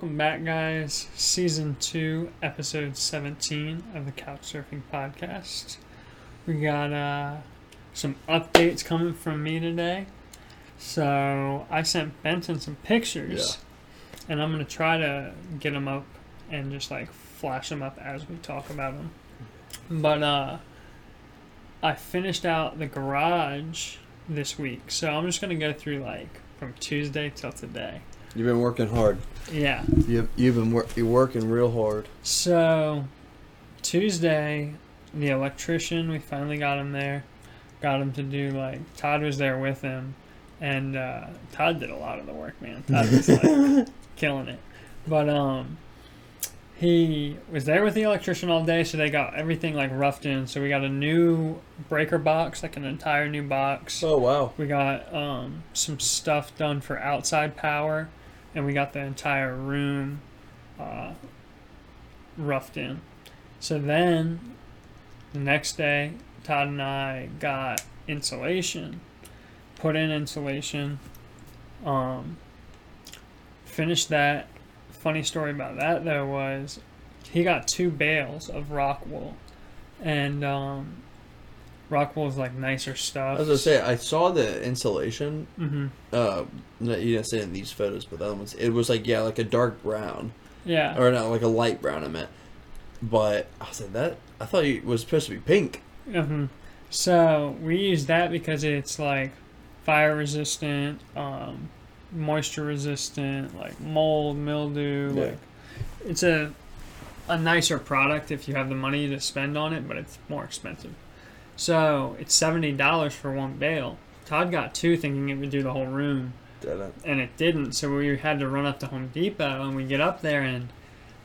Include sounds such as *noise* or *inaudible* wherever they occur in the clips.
Welcome back, guys. Season 2, Episode 17 of the Couchsurfing Podcast. We got uh, some updates coming from me today. So, I sent Benton some pictures, and I'm going to try to get them up and just like flash them up as we talk about them. But, uh, I finished out the garage this week, so I'm just going to go through like from Tuesday till today. You've been working hard. Yeah. You've, you've been wor- you're working real hard. So, Tuesday, the electrician, we finally got him there. Got him to do, like, Todd was there with him. And uh, Todd did a lot of the work, man. *laughs* Todd was, like, killing it. But, um, he was there with the electrician all day, so they got everything, like, roughed in. So, we got a new breaker box, like an entire new box. Oh wow. We got um, some stuff done for outside power, and we got the entire room uh, roughed in. So then, the next day, Todd and I got insulation, put in insulation, um, finished that. Funny story about that though was he got two bales of rock wool, and um, rock wool is like nicer I stuff. was gonna say I saw the insulation. hmm Uh, you didn't see it in these photos, but the other ones. It was like yeah, like a dark brown, Yeah. or not like a light brown. I meant. But I was like that. I thought it was supposed to be pink. hmm So we use that because it's like fire resistant, um, moisture resistant, like mold, mildew. Yeah. Like it's a a nicer product if you have the money to spend on it, but it's more expensive. So it's seventy dollars for one bale. Todd got two, thinking it would do the whole room. Didn't. and it didn't. So we had to run up to Home Depot, and we get up there, and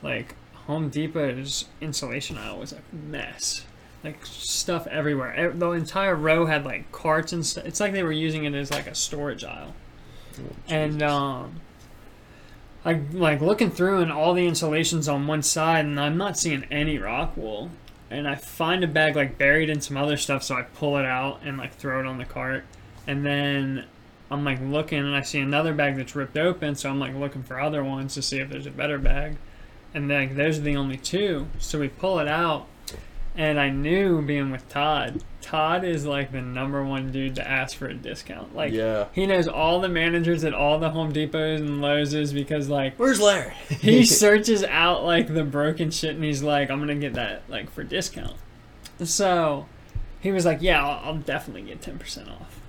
like Home Depot's insulation aisle was a mess. Like stuff everywhere. The entire row had like carts and stuff. It's like they were using it as like a storage aisle. And um, I like looking through, and all the insulation's on one side, and I'm not seeing any rock wool. And I find a bag like buried in some other stuff, so I pull it out and like throw it on the cart. And then I'm like looking and I see another bag that's ripped open, so I'm like looking for other ones to see if there's a better bag. And then like, those are the only two. So we pull it out and I knew being with Todd, Todd is like the number one dude to ask for a discount. Like yeah. he knows all the managers at all the Home Depots and Lowe's because like Where's Larry? he *laughs* searches out like the broken shit and he's like, I'm gonna get that like for discount. So he was like, Yeah, I'll, I'll definitely get ten percent off.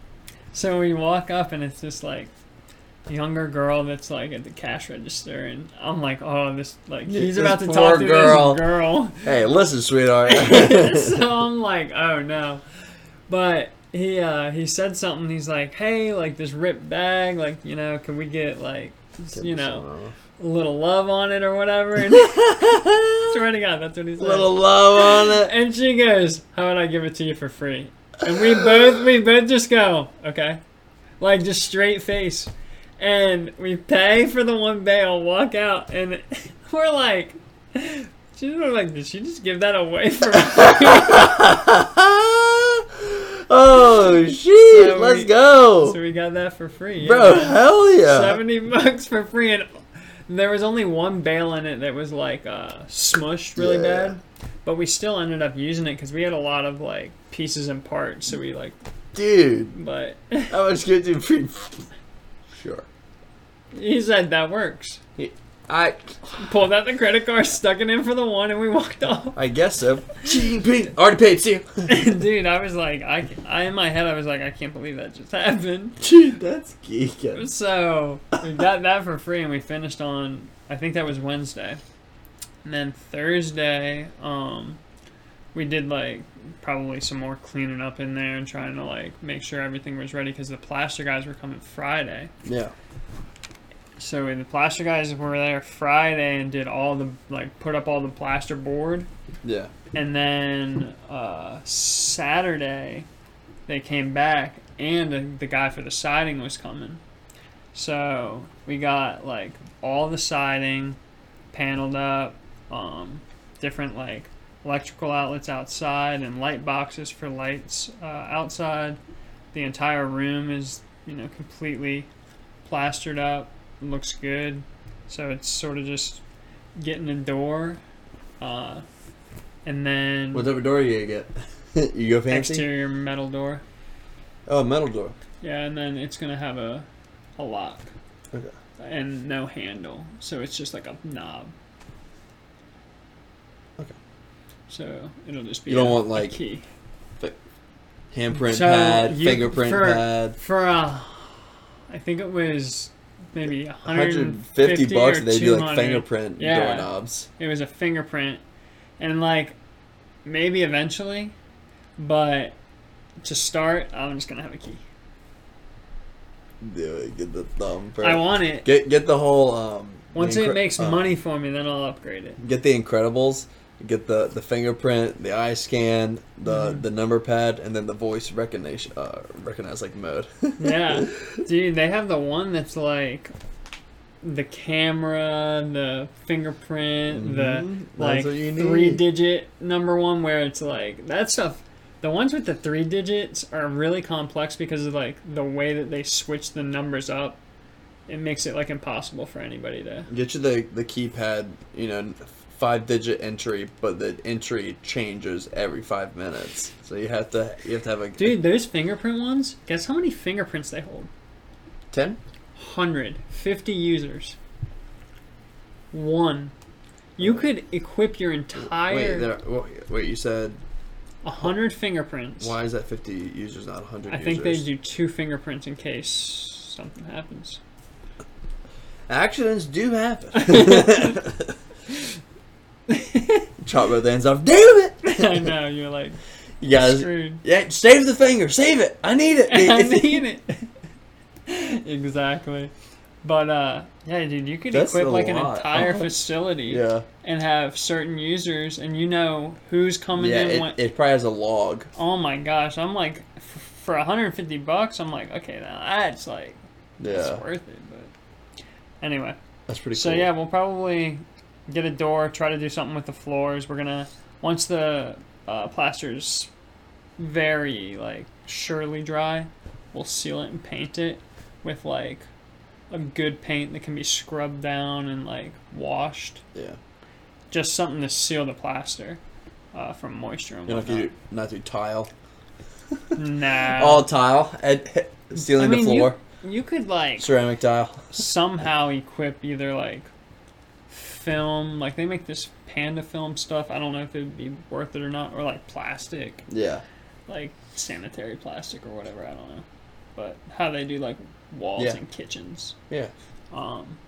So we walk up and it's just like a younger girl that's like at the cash register and I'm like, Oh, this like he's This about to talk to girl. this girl. *laughs* hey, listen, sweetheart. *laughs* *laughs* so I'm like, oh no. But he uh he said something, he's like, Hey, like this ripped bag, like, you know, can we get like you know, a little love on it or whatever. And swear to God, that's what he said. little love on it. And she goes, "How would I give it to you for free?" And we both we both just go, "Okay," like just straight face, and we pay for the one bale, walk out, and *laughs* we're like, she's like, "Did she just give that away for?" free? *laughs* *laughs* oh shit! So let's we- go, so we got that for free, yeah. bro. Hell yeah! seventy bucks for free, and there was only one bale in it that was like uh, smushed really Yeah. bad, but we still ended up using it because we had a lot of like pieces and parts, so we like, Dude, but how much good do free? Sure. he said that works. I Pulled out the credit card, stuck it in for the one, and we walked off. I guess so. Pete. Already paid, see you. *laughs* Dude, I was like, I, I in my head, I was like, I can't believe that just happened. *laughs* Dude, that's geeking. So we got that for free, and we finished on I think that was Wednesday, and then Thursday, um, we did like probably some more cleaning up in there and trying to like make sure everything was ready because the plaster guys were coming Friday. Yeah. So the plaster guys were there Friday and did all the like put up all the plaster board, Yeah. and then uh, Saturday they came back and the, the guy for the siding was coming. So we got like all the siding paneled up, um, different like electrical outlets outside and light boxes for lights uh, outside. The entire room is you know completely plastered up. It looks good. So it's sort of just getting the door, uh, and then What type of door you get? *laughs* you go fancy? exterior metal door. Oh, metal door. Yeah, and then it's gonna have a a lock. Okay. And no handle, so it's just like a knob. Okay. So it'll just be. You don't a- want, like, key Handprint So, pad, you- fingerprint for- pad. for uh, I think it was maybe 150 150 bucks and they do like fingerprint Yeah. doorknobs. It was a fingerprint, and like maybe eventually, but to start, I'm just gonna have a key. Do it. Get the thumb. I want it. Get get the whole um. Once the it makes uh, money for me, then I'll upgrade it. Get the Incredibles. Get the the fingerprint, the eye scan, the Mhm. the number pad, and then the voice recognition. Uh, recognize like mode. *laughs* Yeah, dude, they have the one that's like the camera, the fingerprint, the Mhm. That's like what you need. three digit number one where it's like that stuff. The ones with the three digits are really complex because of like the way that they switch the numbers up. It makes it like impossible for anybody to. Get you the the keypad. You know, five digit entry, but the entry changes every five minutes. So you have to you have to have a Dude, those fingerprint ones. Guess how many fingerprints they hold? ten. 150 users. One. You uh, could equip your Wait, entire there, wait, wait, you said 100 fingerprints. why is that fifty users, not hundred? I think they do two fingerprints in case something happens. Accidents do happen. *laughs* *laughs* *laughs* Chop both ends off. Damn it! *laughs* I know, you're like *laughs* You guys, screwed. yeah, save the finger. Save it. I need it. I need it. exactly. But uh yeah, dude, you could That's equip like an entire Uh-huh. facility yeah, and have certain users and you know who's coming yeah. in It, when it probably has a log. Oh my gosh, I'm like, f- for 150 bucks, I'm like, okay, now that's like, Yeah, it's worth it. But anyway, that's pretty so cool. yeah, we'll probably get a door, try to do something with the floors. We're gonna once the uh, plaster's very like surely dry, we'll seal it and paint it with like a good paint that can be scrubbed down and like washed. yeah. Just something to seal the plaster uh, from moisture and You know, whatnot. you not do tile, *laughs* Nah. all tile, and *laughs* sealing I mean, the you- floor, You could like ceramic tile. somehow equip either like film, like they make this panda film stuff. I don't know if it would be worth it or not, or like plastic, Yeah, like sanitary plastic or whatever. I don't know, but how they do like walls Yeah. in kitchens, yeah. um,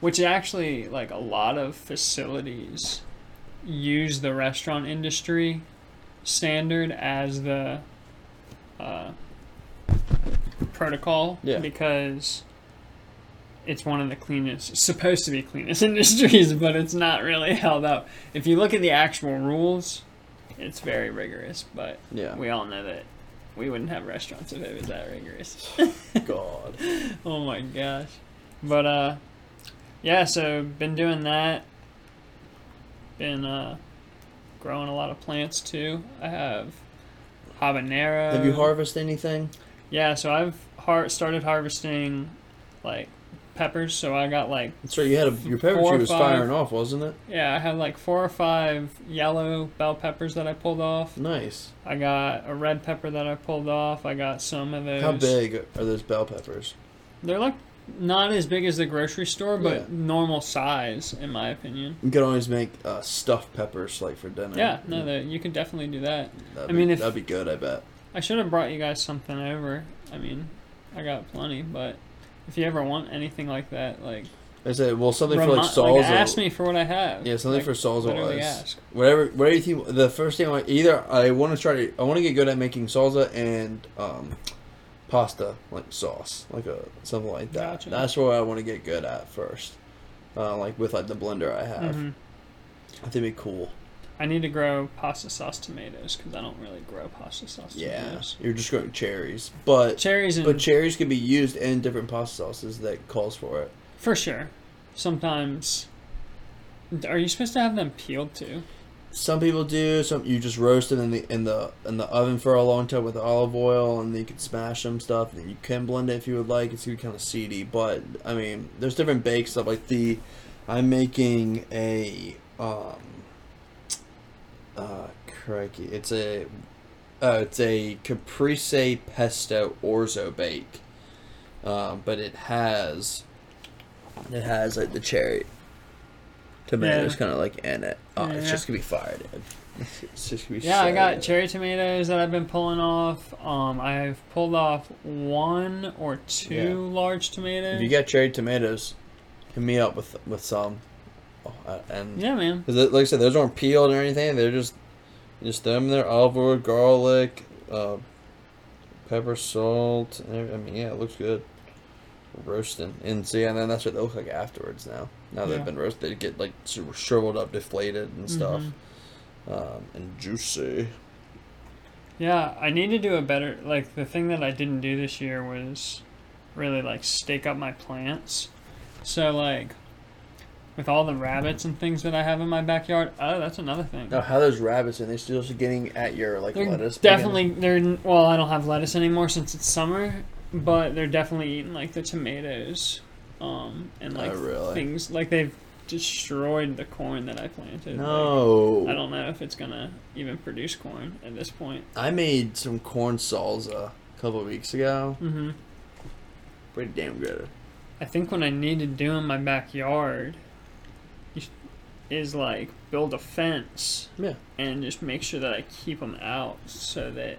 which actually like a lot of facilities use the restaurant industry standard as the uh, protocol Yeah. because it's one of the cleanest supposed to be cleanest *laughs* industries but it's not really held up if you look at the actual rules it's very rigorous but Yeah. we all know that we wouldn't have restaurants if it was that rigorous *laughs* God. oh my gosh but uh yeah so been doing that been uh growing a lot of plants too i have habanero Have you harvested anything? yeah so i've har- started harvesting like peppers so i got like So you had a your pepper tree was five. firing off, wasn't it? yeah i had like four or five yellow bell peppers that i pulled off Nice. i got a red pepper that i pulled off i got some of those How big are those bell peppers? they're like not as big as the grocery store but Yeah. normal size in my opinion You could always make uh, stuffed peppers like for dinner. Yeah, no, that you could definitely do that. That'd I be, mean, if- that'd be good. I bet. I should have brought you guys something over. I mean, I got plenty, but if you ever want anything like that, like, I said, well, something for remi- like salsa. ask me for what I have. Yeah, something Like, for salsa literally was ask. whatever. Whatever you think. The first thing, I either I want to try to, I want to get good at making salsa and um, pasta like sauce, like a something like that. Gotcha. That's what I want to get good at first. Uh, like with like the blender I have, Mhm. I think it'd be cool. I need to grow pasta sauce tomatoes because I don't really grow pasta sauce Yeah, tomatoes. you're just growing cherries, but Cherries and but cherries can be used in different pasta sauces that calls for it. for sure. Sometimes, are you supposed to have them peeled too? some people do. Some you just roast them in the in the in the oven for a long time with olive oil, and then you can smash them stuff. And you can blend it if you would like. It's gonna be kind of seedy, but I mean, there's different bakes stuff like the. I'm making a um. Uh, crikey! It's a. Uh, it's a caprese pesto orzo bake, um, but it has. It has like the cherry tomatoes Yeah. kind of like in it. Oh, it's just gonna be fire, dude. *laughs* It's just gonna be. Yeah, I got good. cherry tomatoes that I've been pulling off. Um, I've pulled off one or two Yeah. large tomatoes. If you got cherry tomatoes, hit me up with with some. Oh, uh, and yeah, man. Cause like I said, those aren't peeled or anything. They're just just them there, olive oil, garlic, uh, pepper, salt. and I mean, yeah, it looks good. Roasting and see, and then that's what they look like afterwards. Now, now Yeah. they've been roasted, they get like super shriveled up, deflated, and stuff, Mhm. um, and juicy. Yeah, I need to do a better. Like the thing that I didn't do this year was really like stake up my plants. So like with all the rabbits and things that I have in my backyard. Oh, that's another thing. Now, how those rabbits and they still getting at your like They're lettuce? definitely they're well. I don't have lettuce anymore since it's summer, but they're definitely eating like the tomatoes, um, and like oh, really? things like they've destroyed the corn that I planted. Like, No. I don't know if it's gonna even produce corn at this point. I made some corn salsa a couple of weeks ago. Mm-hmm. Pretty damn good. I think what I need to do in my backyard is like build a fence Yeah. and just make sure that I keep them out so that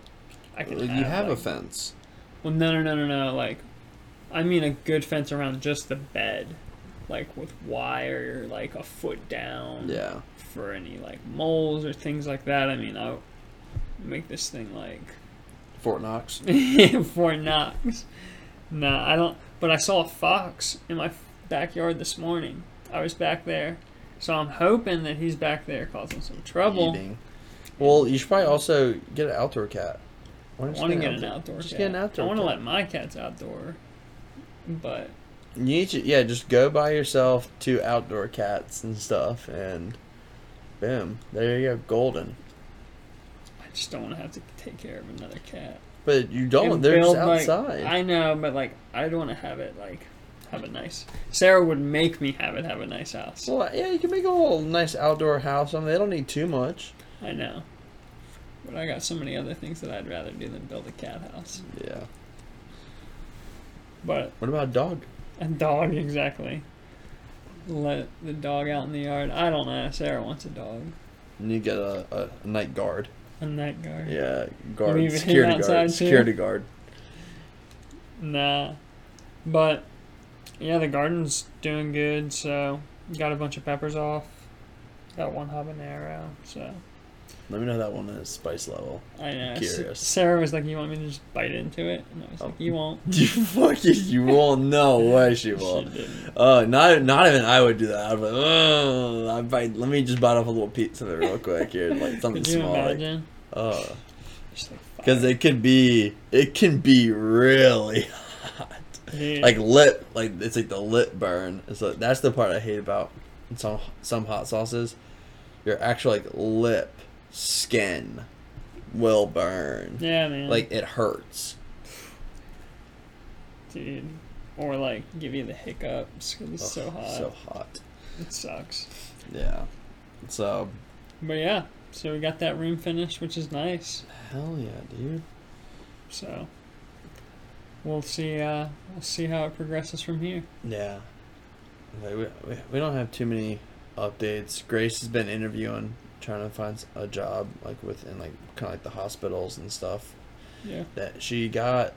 I can. you have, have a fence. Well, no, no, no, no, no. Like, I mean a good fence around just the bed, like with wire, like a foot down. Yeah. For any like moles or things like that. I mean, I'll make this thing like Fort Knox. *laughs* Fort Knox. Nah, I don't. But I saw a fox in my backyard this morning. I was back there, so I'm hoping that he's back there causing some trouble. Eating. Well, you should probably also get an outdoor cat. Why I don't you want to get an outdoor Just cat. get an outdoor I want to cat. let my cats outdoor, but You need to, yeah, just go buy yourself two outdoor cats and stuff, and boom, there you go, golden. I just don't want to have to take care of another cat. But you don't. And They're just build, like- outside. I know, but like I don't want to have it like have a nice. Sarah would make me have it have a nice house. well, yeah, you can make a little nice outdoor house. I mean, they don't need too much. I know, but I got so many other things that I'd rather do than build a cat house. Yeah. But What about a dog? a dog exactly. Let the dog out in the yard. I don't know. Sarah wants a dog. And you get a, a night guard. A night guard. Yeah, guard, security guard, too? security guard. Nah. But yeah, the garden's doing good, so got a bunch of peppers off. Got one habanero, so Let me know that one is spice level. I know. Curious. Sarah was like, "You want me to just bite into it?" And I was like, Oh. "You won't." *laughs* You fucking, you won't. No *laughs* way, she She won't. didn't. Uh, not not even I would do that. I'd be like, oh, I bite. Let me just bite off a little piece of it real quick here, like *laughs* something small. Imagine? uh, like, because fire. it could be, it can be really hot. Like lip, like it's like the lip burn. So that's the part I hate about some some hot sauces. Your actual like lip skin will burn. yeah, man. Like it hurts. dude, or like give you the hiccups because it's so hot. So hot. It sucks. Yeah. So But yeah, so we got that room finished, which is nice. hell yeah, dude. So we'll see. Uh, we'll see how it progresses from here. Yeah. Like, we, we, we don't have too many updates. Grace has been interviewing, trying to find a job, like within like kind of like the hospitals and stuff. Yeah. That she got.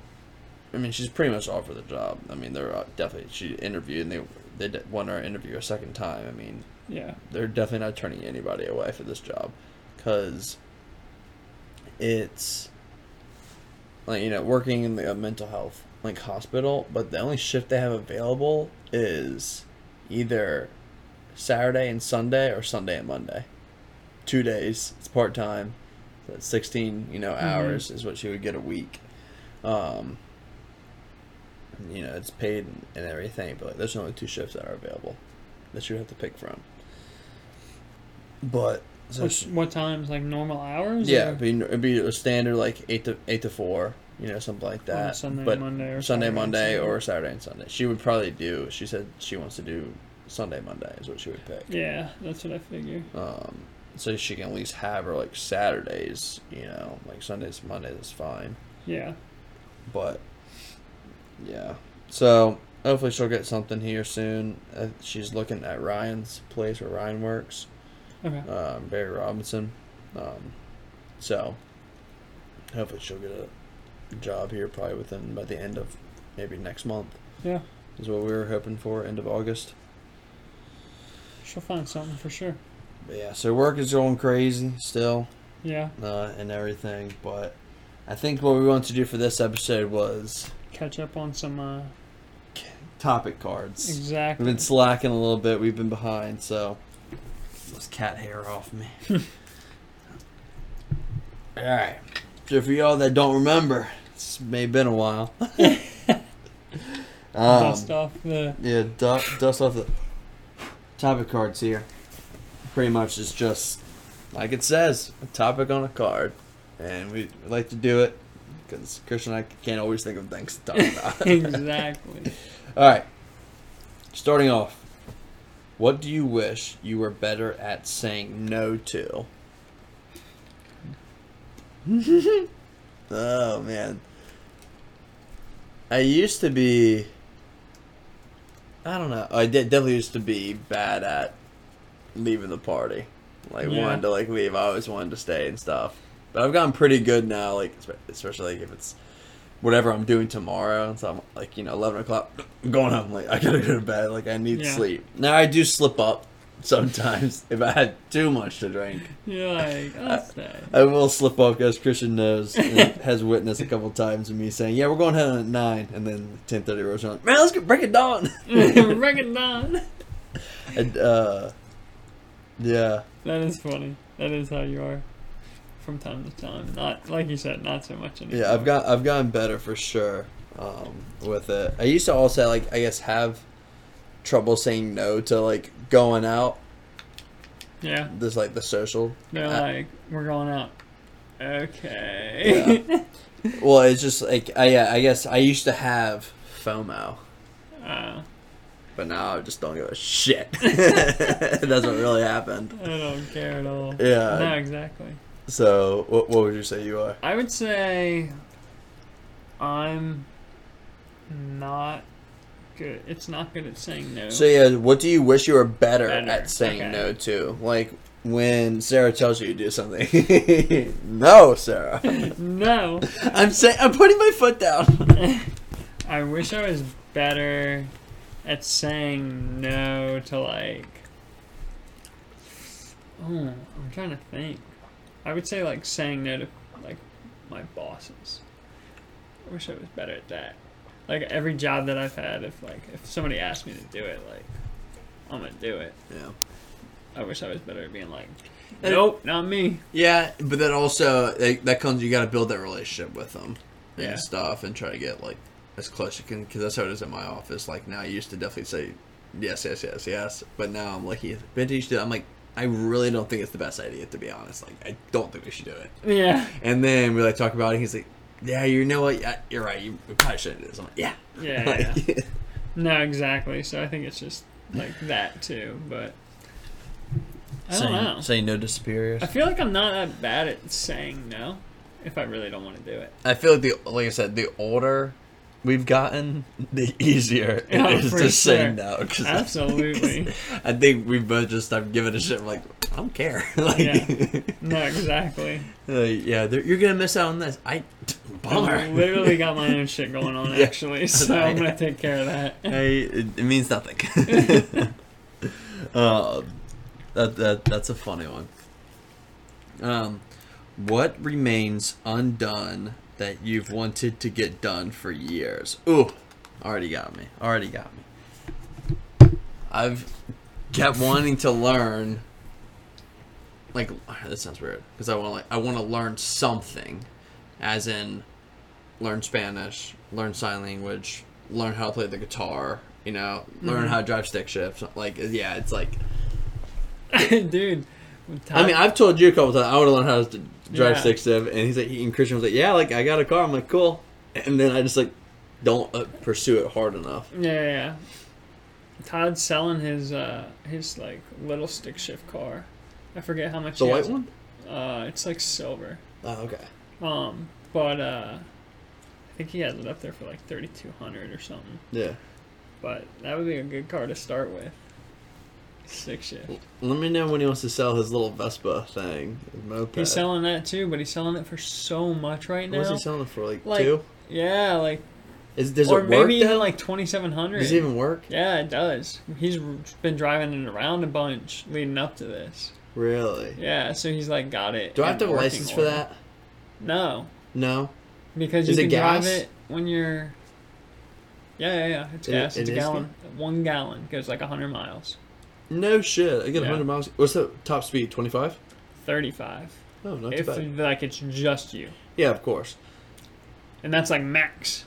I mean, she's pretty much offered the job. I mean, they're uh, definitely she interviewed and they they won her interview a second time. I mean, Yeah. they're definitely not turning anybody away for this job because it's like you know working in the uh, mental health like hospital but the only shift they have available is either saturday and sunday or sunday and monday. Two days it's part-time so that's 16 you know Mhm. hours is what she would get a week. Um you know it's paid and everything but there's only two shifts that are available that you would have to pick from. But So What, what times? Like normal hours? yeah, or it'd be, it'd be a standard like eight to eight to four, you know, something like that. Sunday, but Monday, or Sunday, Saturday, Monday, or Saturday and Sunday. She would probably do. She said she wants to do Sunday, Monday is what she would pick. Yeah, that's what I figure. Um, so she can at least have her like Saturdays, you know, like Sundays, Mondays is fine. Yeah. But yeah, so hopefully she'll get something here soon. Uh, she's looking at Ryan's place where Ryan works, Okay. um, Barry Robinson. Um, so hopefully she'll get a job here probably within by the end of maybe next month. Yeah. is what we were hoping for, end of August. She'll find something for sure. But yeah, so work is going crazy still. Yeah. uh, and everything. But I think what we wanted to do for this episode was Catch up on some. uh topic cards. Exactly. We've been slacking a little bit. We've been behind, so this cat hair off me. *laughs* All right. So for y'all that don't remember, it's may have been a while. *laughs* um, Dust off the. Yeah, du- dust off the topic cards here. Pretty much is just like it says, a topic on a card, and we we like to do it because Christian and I can't always think of things to talk about. *laughs* exactly. All right, starting off, what do you wish you were better at saying no to? *laughs* oh man, I used to be. I don't know. I did, definitely used to be bad at leaving the party. Like Yeah. wanted to like leave. I always wanted to stay and stuff. But I've gotten pretty good now. Like especially like if it's whatever I'm doing tomorrow. And so I'm like you know eleven o'clock. I'm going home. Like I gotta go to bed. Like I need Yeah. sleep. Now I do slip up sometimes *laughs* if I had too much to drink. You're like, *laughs* I'll stay. I will slip up as Christian knows *laughs* has witnessed a couple times of me saying, "Yeah, we're going home at 9. and then ten thirty rolls around. Man, let's get break it down. break it down. and, uh, yeah, That is funny. That is how you are from time to time. Not like you said, not so much anymore. yeah. I've got I've gotten better for sure um, with it. I used to also like I guess have trouble saying no to like going out. Yeah. This like the social. They're like, we're going out. Okay. Yeah. *laughs* Well, it's just like I yeah, I guess I used to have FOMO. uh, But now I just don't give a shit. *laughs* That's what really happened. I don't care at all. Yeah. No, exactly. So, what, what would you say you are? I would say I'm not good. It's not good at saying no. So yeah, what do you wish you were better, Better, at saying okay. no to? Like when Sarah tells you to do something. *laughs* no, Sarah. *laughs* no. *laughs* I'm saying I'm putting my foot down. I wish I was better at saying no to like. Oh, I'm trying to think. I would say like saying no to like my bosses. I wish I was better at that. Like every job that I've had, if like if somebody asked me to do it, like I'm gonna do it. yeah. I wish I was better at being like, nope, not me. Yeah, but then also like, that comes. You got to build that relationship with them and Yeah. stuff, and try to get like as close as you can. Because that's how it is in my office. Like now, I used to definitely say yes, yes, yes, yes, but now I'm like, vintage. I'm like, I really don't think it's the best idea to be honest. Like, I don't think we should do it. Yeah, And then we like talk about it. He's like, yeah, you know what? Yeah, you're right. You we probably shouldn't do this. I'm like, yeah, yeah, *laughs* Like, yeah. No, exactly. So I think it's just like that too. But I don't know. saying no to superiors. I feel like I'm not that bad at saying no if I really don't want to do it. I feel like the like I said, the older we've gotten, the easier *laughs* it Oh, is to say sure. no. 'cause- Absolutely. *laughs* I think we both just stopped giving a shit. Like I don't care. *laughs* like, Yeah. No, exactly. uh, yeah, you're gonna miss out on this. I bummer. I literally got my own shit going on Yeah. actually, so I'm gonna take care of that. Hey, it, it means nothing. uh, that that that's a funny one. Um, what remains undone that you've wanted to get done for years? Ooh, already got me. Already got me. I've kept *laughs* wanting to learn. Like *sighs* that sounds weird because I want to like I want to learn something, as in learn Spanish, learn sign language, learn how to play the guitar, you know, learn Mhm. how to drive stick shift. Like, yeah, it's like, *laughs* Dude, I mean, I've told you a couple times I want to learn how to drive Yeah. stick shift, and he's like, and Christian was like, yeah, like I got a car. I'm like, cool, and then I just like don't uh, pursue it hard enough. yeah, yeah, yeah. Todd's selling his uh his like little stick shift car. I forget how much. The he white one? Uh, it's like silver. Oh, okay. Um, but uh, I think he has it up there for like thirty two hundred or something. Yeah. But that would be a good car to start with. Stick shift. Let me know when he wants to sell his little Vespa thing, his moped. He's selling that too, but he's selling it for so much right now. What's he selling it for? Like, Like, two? Yeah, like Is does or it work? Or maybe even like twenty seven hundred. Does it even work? Yeah, it does. He's been driving it around a bunch leading up to this. Really? Yeah, so he's like got it. Do I have to have a working license for that? No, No. because Is you it can drive it when you're. Yeah, yeah, yeah. It's It- gas. it it's a gallon. One gallon goes like hundred miles. No shit. I get Yeah. 100 miles. What's the top speed? 25? Thirty-five. Oh, not if too bad. like it's just you, Yeah, of course. and that's like max.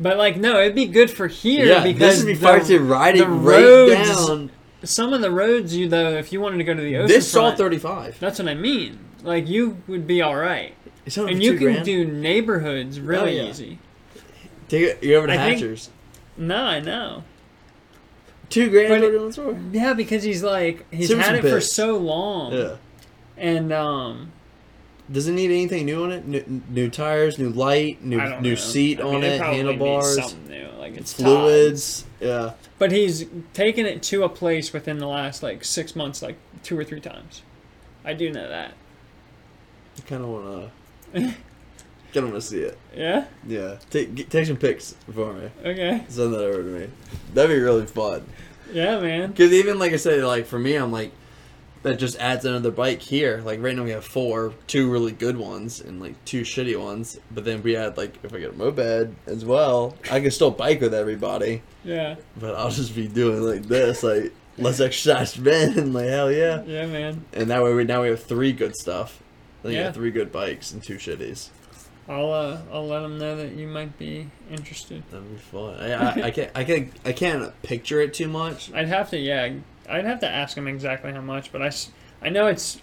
But like no, it'd be good for here yeah, because this be the- far to riding the right roads- down. some of the roads you though, if you wanted to go to the ocean, This saw front, 35. That's what I mean. Like you would be all right, It's only and for you two can grand. do neighborhoods oh, really Oh, yeah. easy. Take it. You over to I think- Hatchers. No, I know. Two grand. But But it- it, for? Yeah, because he's like he's had it for so long, Yeah. and um, Does it need anything new on it? New, new tires, new light, new new know. seat I mean, on it, handlebars, something new, like it's fluids. Yeah. But he's taken it to a place within the last like six months, like two or three times. I do know that. I kind of wanna. *laughs* kind of wanna see it. Yeah. Yeah. Take get- take some pics for me. Okay. Send that over to me. That'd be really fun. Yeah, man. Because even like I said, like for me, I'm like that just adds another bike here. Like right now we have four, two really good ones and like two shitty ones. But then we add like if I get a moped as well, I can still bike with everybody. Yeah. But I'll just be doing like this, like less exercise *laughs* spin, *laughs* like hell yeah. Yeah, man. And that way we now we have three good stuff. Then you Yeah. have three good bikes and two shitties. I'll uh, I'll let them know that you might be interested. That'd be fun. I, I, I can't I can't I can't picture it too much. I'd have to, yeah, I'd have to ask him exactly how much, but I, I know it's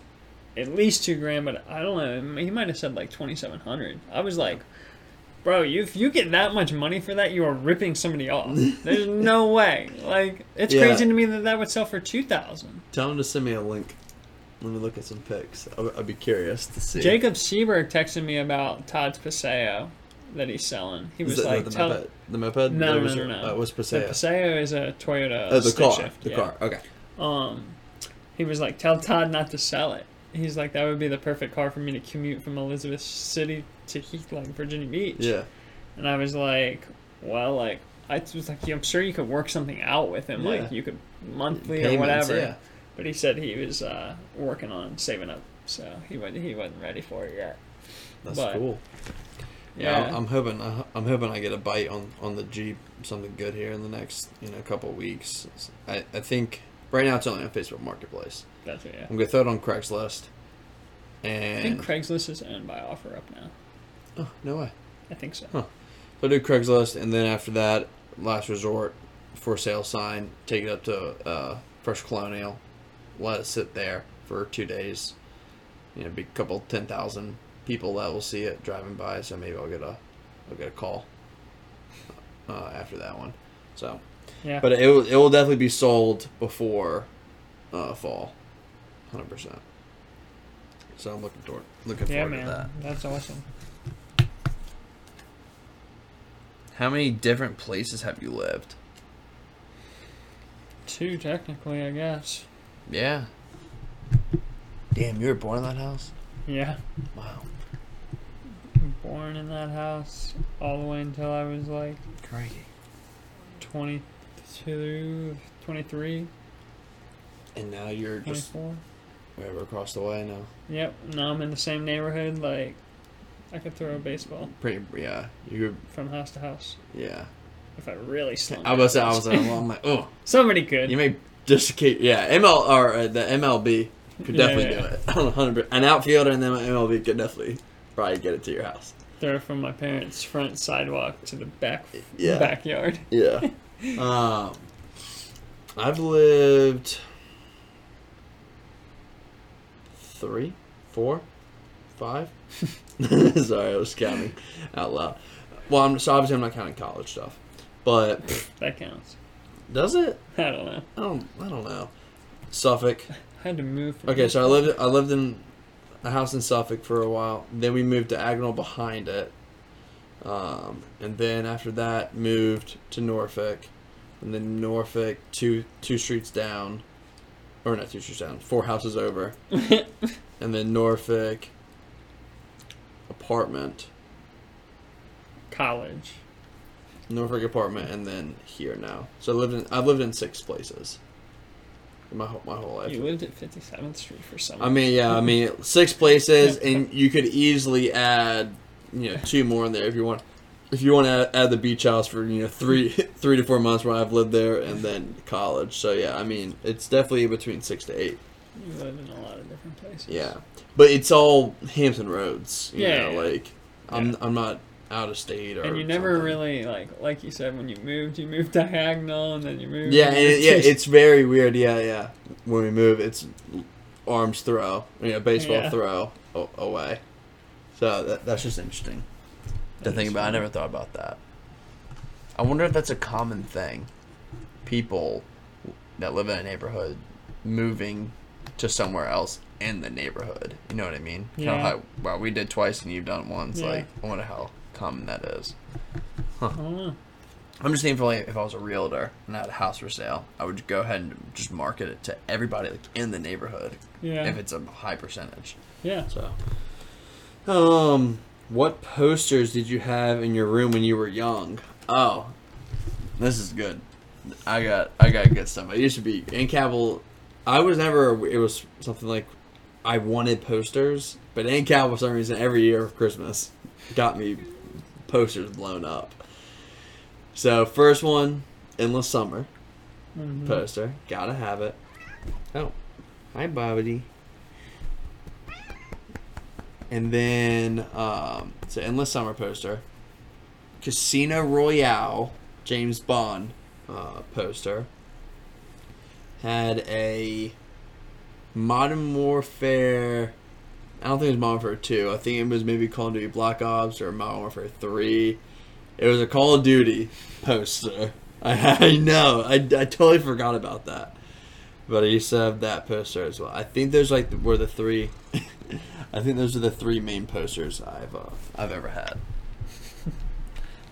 at least two grand, but I don't know. He might have said like twenty seven hundred. I was like, bro, you if you get that much money for that, you are ripping somebody off. *laughs* There's no way. Like it's Yeah. crazy to me that that would sell for two thousand. Tell him to send me a link. Let me look at some pics. I'll, I'll be curious to see. Jacob Seberg texted me about Todd's Paseo that he's selling. He was it like, the, tell, moped? The moped? No, no, was no, it- no. Uh, what's the Paseo? Paseo is a Toyota. Oh, the car. shift, The yeah. car. Okay. um, he was like, "Tell Todd not to sell it." He's like, "That would be the perfect car for me to commute from Elizabeth City to Heath, like Virginia Beach." Yeah. And I was like, "Well, like, I was like, I'm sure you could work something out with him, Yeah. like you could monthly or whatever." Yeah. But he said he was uh, working on saving up, so he wasn't he wasn't ready for it yet. That's But- cool. Yeah, Yeah, I'm, hoping I'm hoping I get a bite on on the Jeep, something good here in the next you know couple of weeks. I, I think right now it's only on Facebook Marketplace. that's it. Yeah. I'm gonna throw it on Craigslist. I And think Craigslist is owned by OfferUp now. oh no way. I think so. Huh. So I'll do Craigslist, and then after that, last resort, for sale sign, take it up to uh, First Colonial, let it sit there for two days. You know, be a couple ten thousand people that will see it driving by. So maybe I'll get a, I'll get a call uh, after that one. So, Yeah. but it will, it will definitely be sold before uh, fall, hundred percent. So I'm looking toward looking yeah, forward man, to that. that's awesome. How many different places have you lived? Two technically, I guess. Yeah. Damn, you were born in that house? Yeah. Wow. born in that house all the way until I was like Crazy. 22, 23, And now you're just 24. wherever across the way now. Yep. Now I'm in the same neighborhood. Like, I could throw a baseball Pretty, yeah. You're, from house to house yeah. if I really slung I was, I was, I'm like, oh, *laughs* Somebody could. you may dislocate, yeah. ML or uh, the MLB could Yeah, definitely yeah. do it. 100. *laughs* An outfielder and then MLB could definitely probably get it to your house. throw from my parents' front sidewalk to the back Yeah. backyard. Yeah. *laughs* um, I've lived. three, four, five. *laughs* Sorry, I was counting out loud. Well, I'm so obviously I'm not counting college stuff, but That counts. Does it? *laughs* I don't know. I don't. I don't know. Suffolk. I *laughs* had to move. From Okay, so I lived. I lived in a house in Suffolk for a while. Then we moved to Agnell behind it, um, and then after that moved to Norfolk, and then Norfolk two two streets down, or not two streets down, four houses over, *laughs* and then Norfolk apartment, college. Norfolk apartment, and then here now. So I lived in. I've lived in six places. My whole my whole life. You lived at 57th Street for some. I mean, yeah, I mean, six places, *laughs* and you could easily add, you know, two more in there if you want. If you want to add the beach house for you know three *laughs* three to four months where I've lived there, and then college. So yeah, I mean, it's definitely between six to eight. you lived in a lot of different places. Yeah, but it's all Hampton Roads. You Yeah, know, yeah. like I'm Yeah. I'm not out of state or. And you never something. really like, like you said, when you moved, you moved *laughs* to Hagnall, and then you moved. Yeah, and it, yeah, it's very weird. Yeah, yeah. When we move, it's arms throw, you know, baseball Yeah. throw away. So that, that's just interesting to think about. I never thought about that. I wonder if that's a common thing. People that live in a neighborhood moving to somewhere else in the neighborhood. You know what I mean? Yeah. how, well, we did twice and you've done once. Yeah. Like, I wonder how common that is. I don't know. I'm just thinking for like if I was a realtor and I had a house for sale, I would go ahead and just market it to everybody like in the neighborhood Yeah. if it's a high percentage. yeah. So, um, what posters did you have in your room when you were young? Oh, this is good. I got I got good stuff. I used to be in Cabell. I was never. It was something like I wanted posters, but in Cabell for some reason every year of Christmas got me posters blown up. So first one, endless summer Mhm. poster. Gotta have it. Oh, hi, Bobbity. And then, um, it's an endless summer poster. Casino Royale, James Bond uh, poster. Had a Modern Warfare. I don't think it was Modern Warfare 2. I think it was maybe Call of Duty Black Ops or Modern Warfare 3. It was a Call of Duty poster. I, *laughs* I know. I, I totally forgot about that. But I used to have that poster as well. I think those like were the three. *laughs* I think those are the three main posters I've uh, I've ever had. *laughs*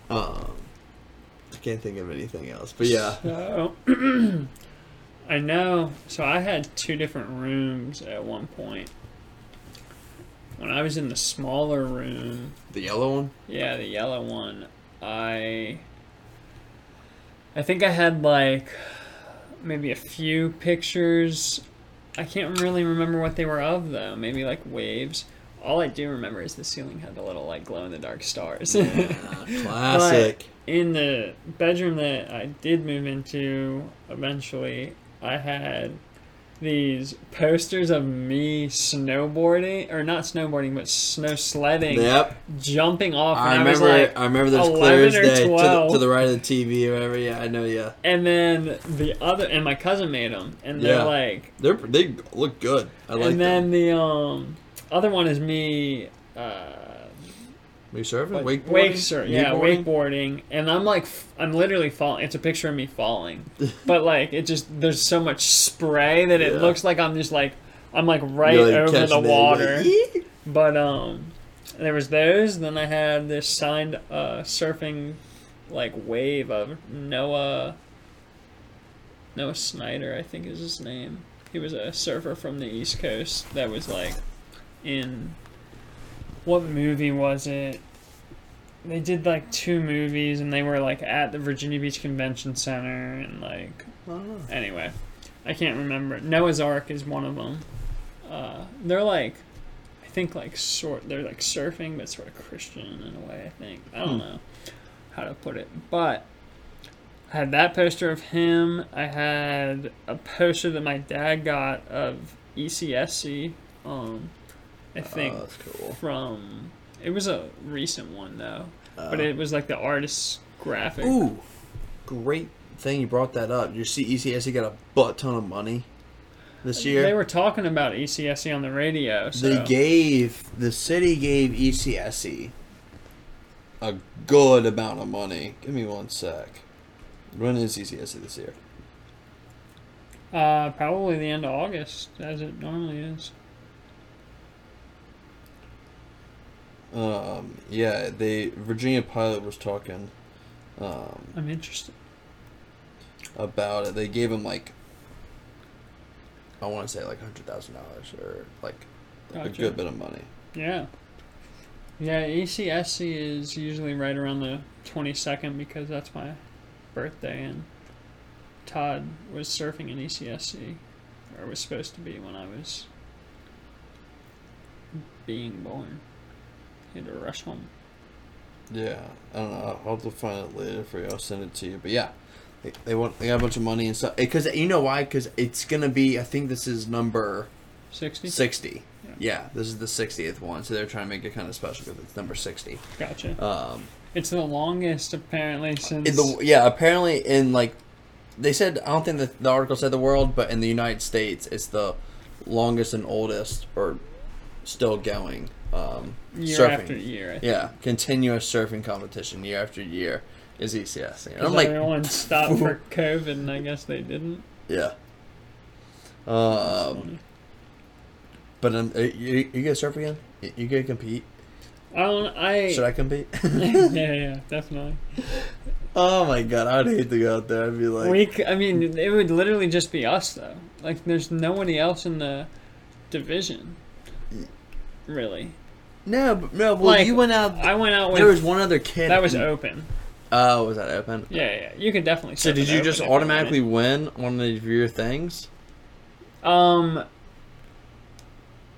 Um, I can't think of anything else. But yeah, So, *clears throat* I know. So I had two different rooms at one point. When I was in the smaller room, the yellow one. yeah, the yellow one, I I think I had like maybe a few pictures. I can't really remember what they were of though. Maybe like waves. All I do remember is the ceiling had the little like glow in the dark stars. *laughs* Classic. in the bedroom that I did move into eventually, I had these posters of me snowboarding, or not snowboarding, but snow sledding, Yep. jumping off. I I, remember. was like, I remember those 11 clear as day to the, 12. to the right of the TV or whatever. Yeah, I know. Yeah, and then the other, and my cousin made them, and they're Yeah. like, they're they look good. I like and then them. the um other one is me. Uh, Are surfing? Wakeboarding? Wake sur- yeah, wakeboarding, and I'm like, I'm literally falling. It's a picture of me falling, *laughs* but like, it just there's so much spray that it Yeah. looks like I'm just like I'm like right like, over the water. *laughs* like, But um, there was those. Then I had this signed uh surfing like wave of Noah. Noah Snyder, I think is his name. He was a surfer from the East Coast that was like in what movie was it? They did like two movies and they were like at the Virginia Beach Convention Center and like anyway, I can't remember. Noah's Ark is one of them. Uh, they're like, I think like sort they're like surfing but sort of Christian in a way. I think I don't Hmm. know how to put it, but I had that poster of him. I had a poster that my dad got of ECSC. Um, I think Oh, that's cool. from it was a recent one though, but Uh, it was like the artist's graphic. Ooh, great thing you brought that up. You see, ECSC got a butt ton of money. this year. They were talking about ECSC on the radio. So They gave the city gave E ECSC a good amount of money. Give me one sec. When is E ECSC this year? uh, probably the end of August, as it normally is. Um, yeah, they Virginian-Pilot was talking um, I'm interested. about it. They gave him like I want to say like hundred thousand dollars or like a good bit of money. Yeah. Yeah, ECSC is usually right around the 22nd because that's my birthday, and Todd was surfing in ECSC, or was supposed to be when I was being born. Had to rush home. Yeah, I don't know. I'll have to find it later for you. I'll send it to you. But yeah, they, they want they got a bunch of money and stuff. Because you know why? Because it's gonna be. I think this is number 60? sixty. Yeah. Yeah, this is the sixtieth one. So they're trying to make it kind of special because it's number sixty. Gotcha. Um, It's the longest, apparently, since. the yeah, apparently in like they said. I don't think that the article said the world, but in the United States, it's the longest and oldest or still going um, year surfing. after year. I think. Yeah, continuous surfing competition year after year is ECS. 'Cause I'm like, everyone stopped for *laughs* COVID, and I guess they didn't. yeah. Um, but um, uh, you you gonna surf again? You, you gonna compete? I don't. I. Should I compete? *laughs* yeah, yeah, definitely. oh my god, I'd hate to go out there. I'd be like, we, c- I mean, it would literally just be us though. Like, there's nobody else in the division. Really, no, but, no. Well, Like, you went out. I went out with. there was one other kid. that was open. Oh, was that open? Yeah, yeah, you could definitely. So did it you open just if automatically win one of your things? Um,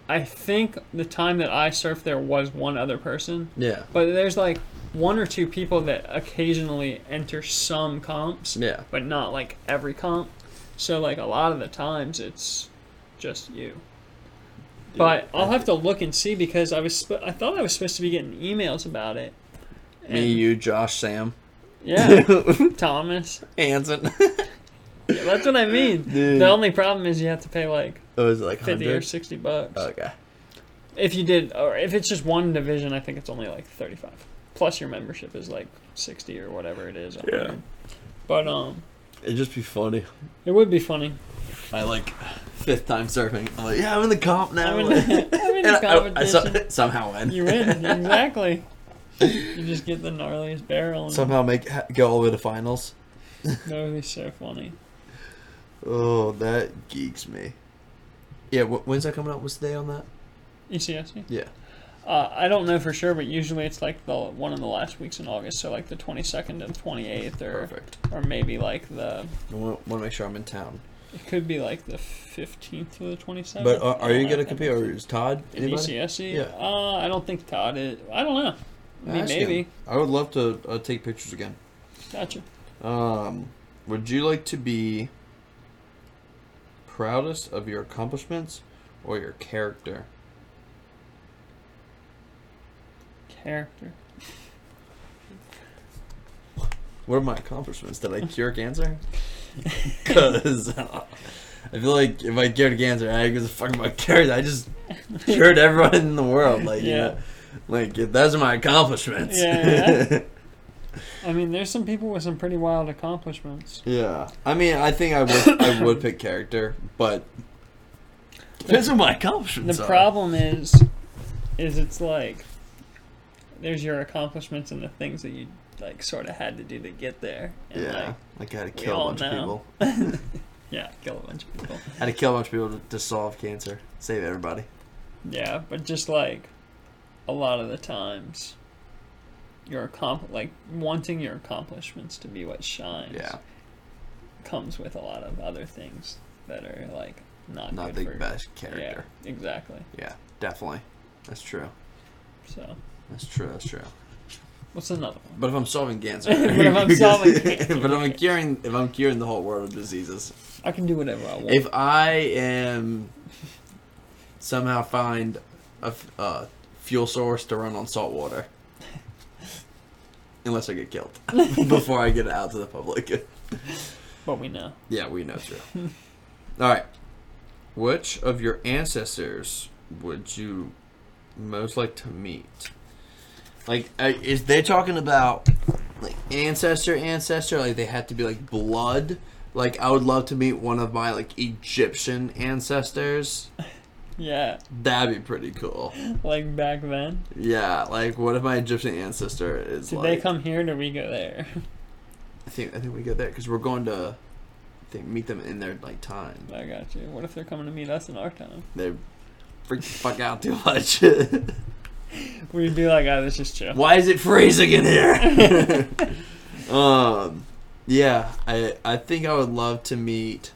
I think the time that I surfed there was one other person, Yeah. but there's like one or two people that occasionally enter some comps, Yeah. but not like every comp. So like a lot of the times it's just you. But I'll have to look and see because I was sp- I thought I was supposed to be getting emails about it. Me, you, Josh, Sam, yeah, *laughs* Thomas. Hanson. *laughs* Yeah, that's what I mean. Dude. The only problem is you have to pay like it was like fifty or sixty bucks. Okay. If you did, or if it's just one division, I think it's only like thirty-five. Plus your membership is like sixty or whatever it is. Yeah. 100. But um, It'd just be funny. it would be funny. My like fifth time surfing. I'm like, yeah, I'm in the comp now. I'm in the- I'm in the *laughs* And I- I, so- competition. *laughs* somehow win. You win *laughs* exactly. You just get the gnarliest barrel. And somehow make go all the way to finals. That would be so funny. Oh, that geeks me. Yeah, wh- when's that coming out? What's the day on that? ECSC? Yeah. Uh, I don't know for sure, but usually it's like the one of the last weeks in August, so like the 22nd and 28th, or Perfect. or maybe like the I want to make sure I'm in town. It could be like the 15th to the 27th. But uh, are you gonna compete, or is Todd? ECSC? Yeah. Uh, I don't think Todd is. I don't know. I mean, Ask him. maybe. I would love to uh, take pictures again. Gotcha. Um, would you like to be proudest of your accomplishments or your character? Character. What are my accomplishments? Did I cure cancer? *laughs* *laughs* Because I feel like if I cured cancer, I give a fuck about character. I just cured everyone in the world. Like, you Yeah. know, like those are my accomplishments. Yeah, *laughs* I mean, there's some people with some pretty wild accomplishments. Yeah, I mean, I think I would I would pick character, but depends on my accomplishments. The are. problem is, is it's like there's your accomplishments and the things that you like sort of had to do to get there. And yeah, like, like I had to kill a bunch know. of people. *laughs* yeah, kill a bunch of people. *laughs* I had to kill a bunch of people to, to solve cancer, save everybody. Yeah, but just like a lot of the times, your accom- like wanting your accomplishments to be what shines. Yeah, comes with a lot of other things that are like not not good the for best character. Yeah, exactly. Yeah. definitely. That's true. So, That's true. That's true. What's another one? But if I'm solving cancer, *laughs* But if I'm *laughs* solving cancer, but if I'm curing, if I'm curing the whole world of diseases, I can do whatever I want. if I am somehow find a uh, fuel source to run on salt water, *laughs* unless I get killed before I get it out to the public. but we know. yeah, we know true. All right. Which of your ancestors would you most like to meet? Like, is they talking about like ancestor, ancestor? Like they had to be like blood. Like I would love to meet one of my like Egyptian ancestors. Yeah, That'd be pretty cool. like back then. Yeah, like what if my Egyptian ancestor is Did like? they come here or did we go there? *laughs* I think I think we go there because we're going to, I think meet them in their like time. I got you. What if they're coming to meet us in our time? They freak the fuck out too much. *laughs* *laughs* We'd be like, oh, this is just chill. Why is it freezing in here? *laughs* um, yeah, I I think I would love to meet.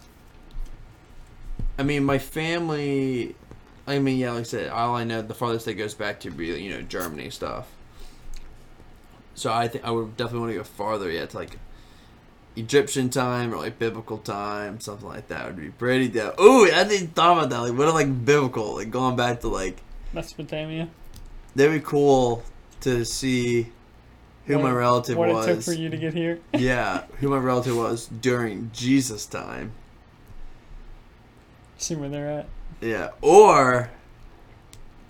I mean, my family. I mean, yeah, like I said, all I know, the farthest it goes back to be you know Germany stuff. So I think I would definitely want to go farther yet, to like Egyptian time or like biblical time, something like that would be pretty dope. Ooh, I didn't thought about that. Like, what if like biblical, like going back to like Mesopotamia. That'd be cool to see who What my it- relative what was. it took for you to get here. *laughs* yeah, who my relative was during Jesus time. See where they're at. Yeah, or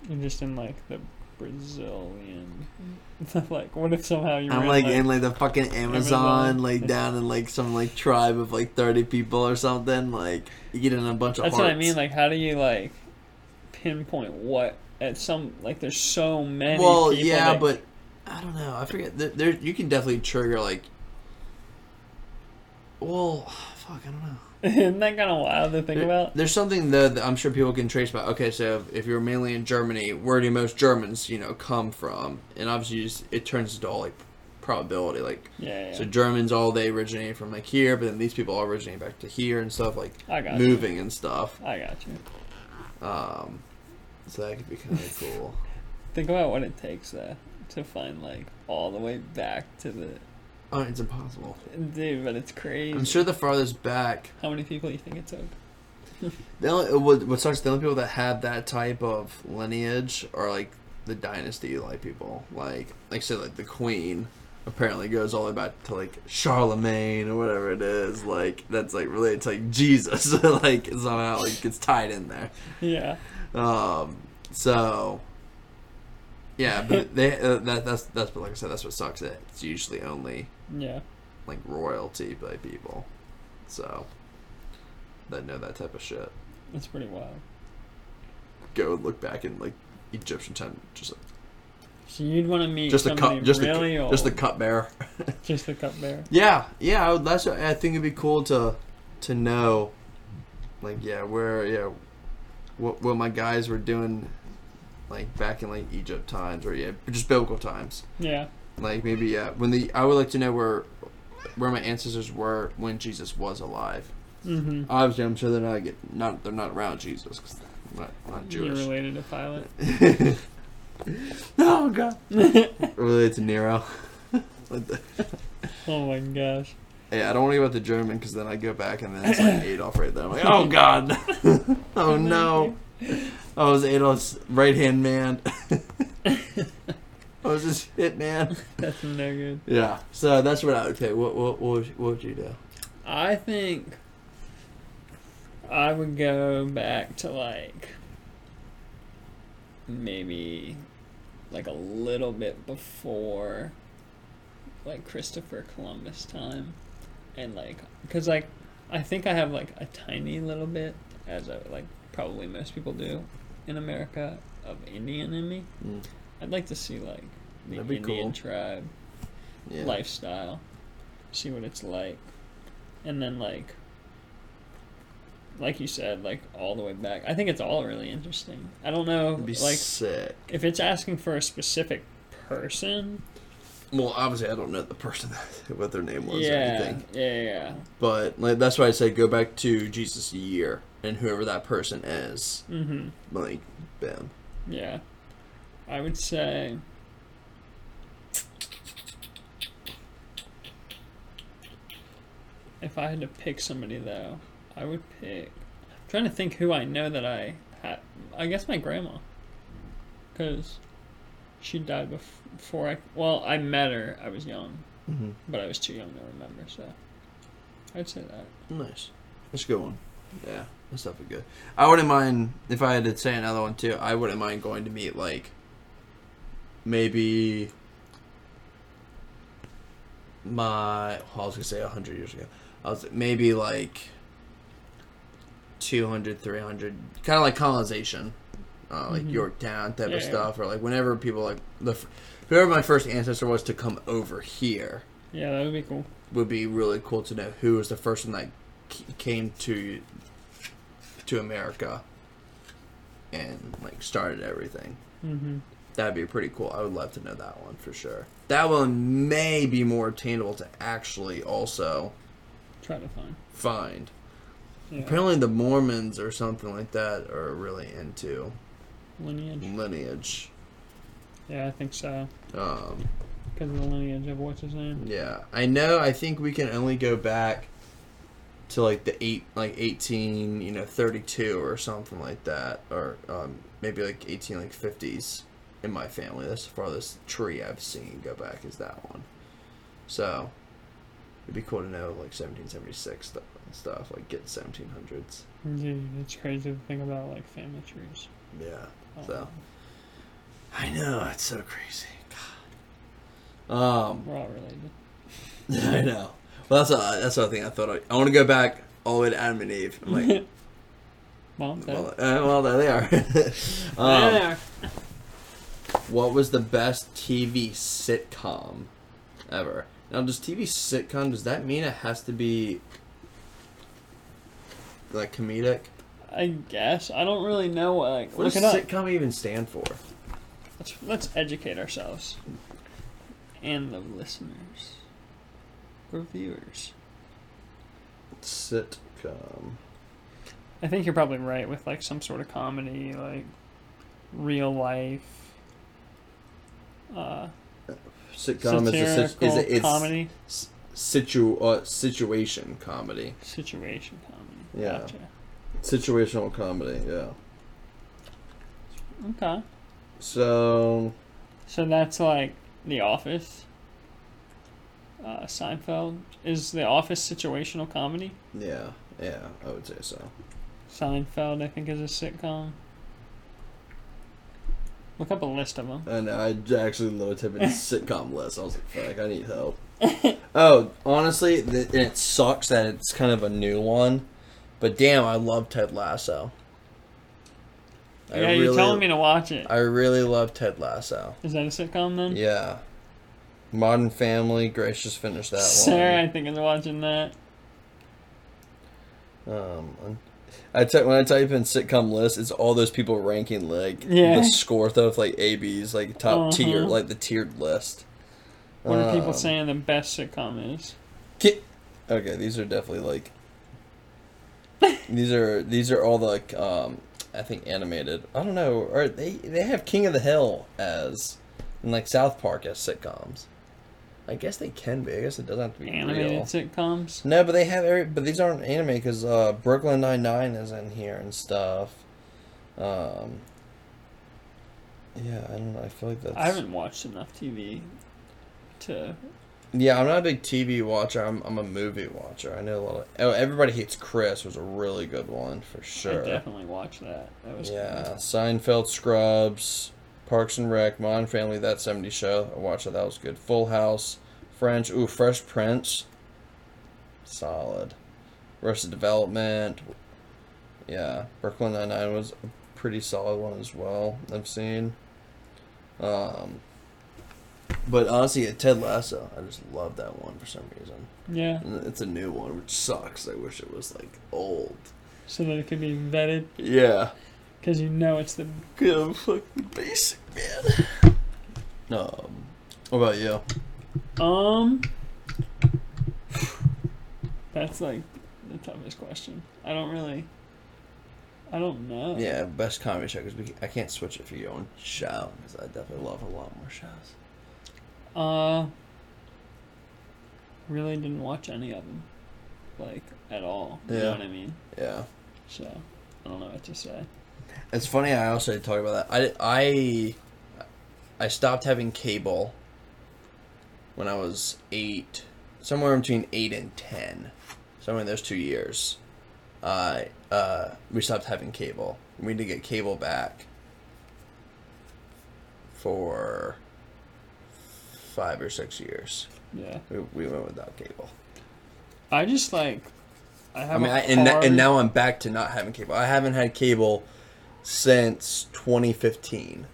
You're just in like the Brazilian. *laughs* like, what if somehow you were I'm in, like in like the fucking Amazon, Amazon. like down in like some like tribe of like 30 people or something. Like you get in a bunch of. That's what I mean. Like, how do you like pinpoint what at some like? There's so many. well, yeah, that- but I don't know. I forget. There, there, you can definitely trigger like. Well, *sighs* fuck, I don't know. *laughs* isn't that kind of wild to think There- about? There's something though that I'm sure people can trace back. Okay, so if you're mainly in Germany, where do most Germans, you know, come from? And obviously, you just, it turns into all like probability. Like, Yeah, yeah. so Germans all they originate from like here, but then these people all originate back to here and stuff, like I got moving and stuff. I got you. Um, so that could be kind of *laughs* cool. Think about what it takes though to find like all the way back to the Oh, it's impossible. dude, but it's crazy. I'm sure the farthest back, How many people do you think it took? *laughs* the only what, what sucks, the only people that have that type of lineage are like the dynasty like people, like like say like the queen apparently goes all the way back to like Charlemagne or whatever it is. Like that's like related to like Jesus, *laughs* like somehow like gets tied in there. Yeah. Um, so yeah, but *laughs* they uh, that that's that's but like I said, that's what sucks. It it's usually only Yeah. like royalty by people, so that know that type of shit. It's pretty wild. Go and look back in like Egyptian time, just like, So you'd want to meet just the somebody cup, just really the old, *laughs* just the cupbearer. just the cupbearer. Yeah, yeah. I would, that's. I think it'd be cool to to know, like, yeah, where, yeah, what what my guys were doing, like back in like Egypt times or yeah, just biblical times. Yeah. Like maybe yeah, when the I would like to know where where my ancestors were when Jesus was alive. Mm-hmm. Obviously, I'm sure they're not get not they're not around Jesus because not not You're Jewish. related to Pilate. *laughs* oh God, *laughs* related to Nero. *laughs* Oh my gosh. Yeah, I don't want to go about the German because then I go back and then it's like *clears throat* Adolf right there. I'm like, oh, oh god, *laughs* oh no, oh, I was Adolf's right hand man. I was his hit man. That's no good. Yeah, so that's what I would pick. What what what would, what would you do? I think I would go back to like maybe like a little bit before like Christopher Columbus time and like cuz like I think I have like a tiny little bit as a, like probably most people do in America of Indian in me. Mm. I'd like to see like the Indian cool. tribe Yeah. lifestyle, see what it's like, and then like, like you said, like all the way back. I think it's all really interesting. I don't know, like sick. if it's asking for a specific person. Well, obviously, I don't know the person *laughs* what their name was or yeah, anything, yeah, yeah. but like that's why I say go back to Jesus' year and whoever that person is. Mm-hmm. Like, bam. Yeah, I would say. If I had to pick somebody though, I would pick. I'm trying to think who I know that I had. I guess my grandma, because she died before I. Well, I met her. I was young, Mm-hmm. but I was too young to remember. So, I'd say that. Nice. That's a good one. Yeah, that stuff would good. I wouldn't mind if I had to say another one too. I wouldn't mind going to meet like maybe my. Well, I was gonna say hundred years ago. I was maybe like 200, 300, kind of like colonization, uh, like Mhm. Yorktown type Yeah. of stuff, or like whenever people like the whoever my first ancestor was to come over here Yeah, that would be cool. would be really cool to know who was the first one that came to to America and like started everything. Mm-hmm. That'd be pretty cool. I would love to know that one for sure. That one may be more attainable to actually also Try to find. find. Yeah. Apparently, the Mormons or something like that are really into lineage. lineage. Yeah, I think so. Um, Because of the lineage of what's his name. Yeah, I know. I think we can only go back to like the eight, like eighteen, you know, thirty-two or something like that, or um, maybe like eighteen, like fifties in my family. That's the farthest tree I've seen go back is that one. So it'd be cool to know like seventeen seventy-six stuff, stuff like get seventeen hundreds. Dude, it's crazy to think about like family trees. Yeah, So. I know it's so crazy. God. Um. We're all related. *laughs* I know. Well, that's a, that's the thing I thought. I, I want to go back all the way to Adam and Eve. I'm like, *laughs* well, there. well, uh, well, there they are. *laughs* um, there. what was the best TV sitcom ever? Now, does TV sitcom does that mean it has to be like comedic? I guess I don't really know what. Like, What does sitcom even stand for? Let's let's educate ourselves and the listeners, or viewers. Sitcom. I think you're probably right with like some sort of comedy, like real life. Uh, Sitcom is a sit- is a, it's comedy situ uh, situation comedy. situation comedy. Yeah. Gotcha. Situational comedy. Yeah. Okay. So So that's like The Office. Uh, Seinfeld is The Office situational comedy. yeah, yeah, I would say so. Seinfeld, I think, is a sitcom. Look up a list of them. And I actually looked up a sitcom list. I was like, fuck, I need help. *laughs* oh, honestly, th- and it sucks that it's kind of a new one, but damn, I love Ted Lasso. I yeah, you're telling me to watch it. I really love Ted Lasso. Is that a sitcom then? Yeah. Modern Family, Grace just finished that one. Sarah, I think, is watching that. one. Um, I t- when I type in sitcom list, it's all those people ranking like Yeah. the score of like AB's like top tier, Uh-huh. like the tiered list. What are people Um, saying the best sitcom is? Ki- Okay, these are definitely like *laughs* these are these are all the like um I think animated. I don't know. Or they they have King of the Hill as and like South Park as sitcoms. I guess they can be. I guess it doesn't have to be Animated real. sitcoms? No, but they have every. But these aren't anime because uh, Brooklyn Nine Nine is in here and stuff. Um. Yeah, I don't know. I feel like that's. I haven't watched enough TV to. Yeah, I'm not a big TV watcher. I'm I'm a movie watcher. I know a lot of. Oh, Everybody Hates Chris was a really good one for sure. I definitely watched that. That was Yeah, Seinfeld, Scrubs, Parks and Rec, Modern Family, That 70s Show. I watched that. That was good. Full House, French. Ooh, Fresh Prince. Solid. Arrested Development. Yeah, Brooklyn Nine Nine was a pretty solid one as well. I've seen. Um, but honestly, Ted Lasso, I just love that one for some reason. Yeah, It's a new one, which sucks. I wish it was like old. so that it could be vetted Yeah. because you know it's the. Good, I'm fucking basic, man. Um, what about you? Um. That's like the toughest question. I don't really. I don't know. Yeah, best comedy show because I can't switch it for your own show because I definitely love a lot more shows. Uh. Really didn't watch any of them, like at all. You know what I mean? Yeah, So I don't know what to say. it's funny. I also talk about that. I I I stopped having cable when I was eight, somewhere between eight and ten, somewhere in those two years. Uh, uh, we stopped having cable. We need to get cable back for five or six years. Yeah. We, we went without cable. I just like. I have. I mean, I, and, hard- and now I'm back to not having cable. I haven't had cable since 2015.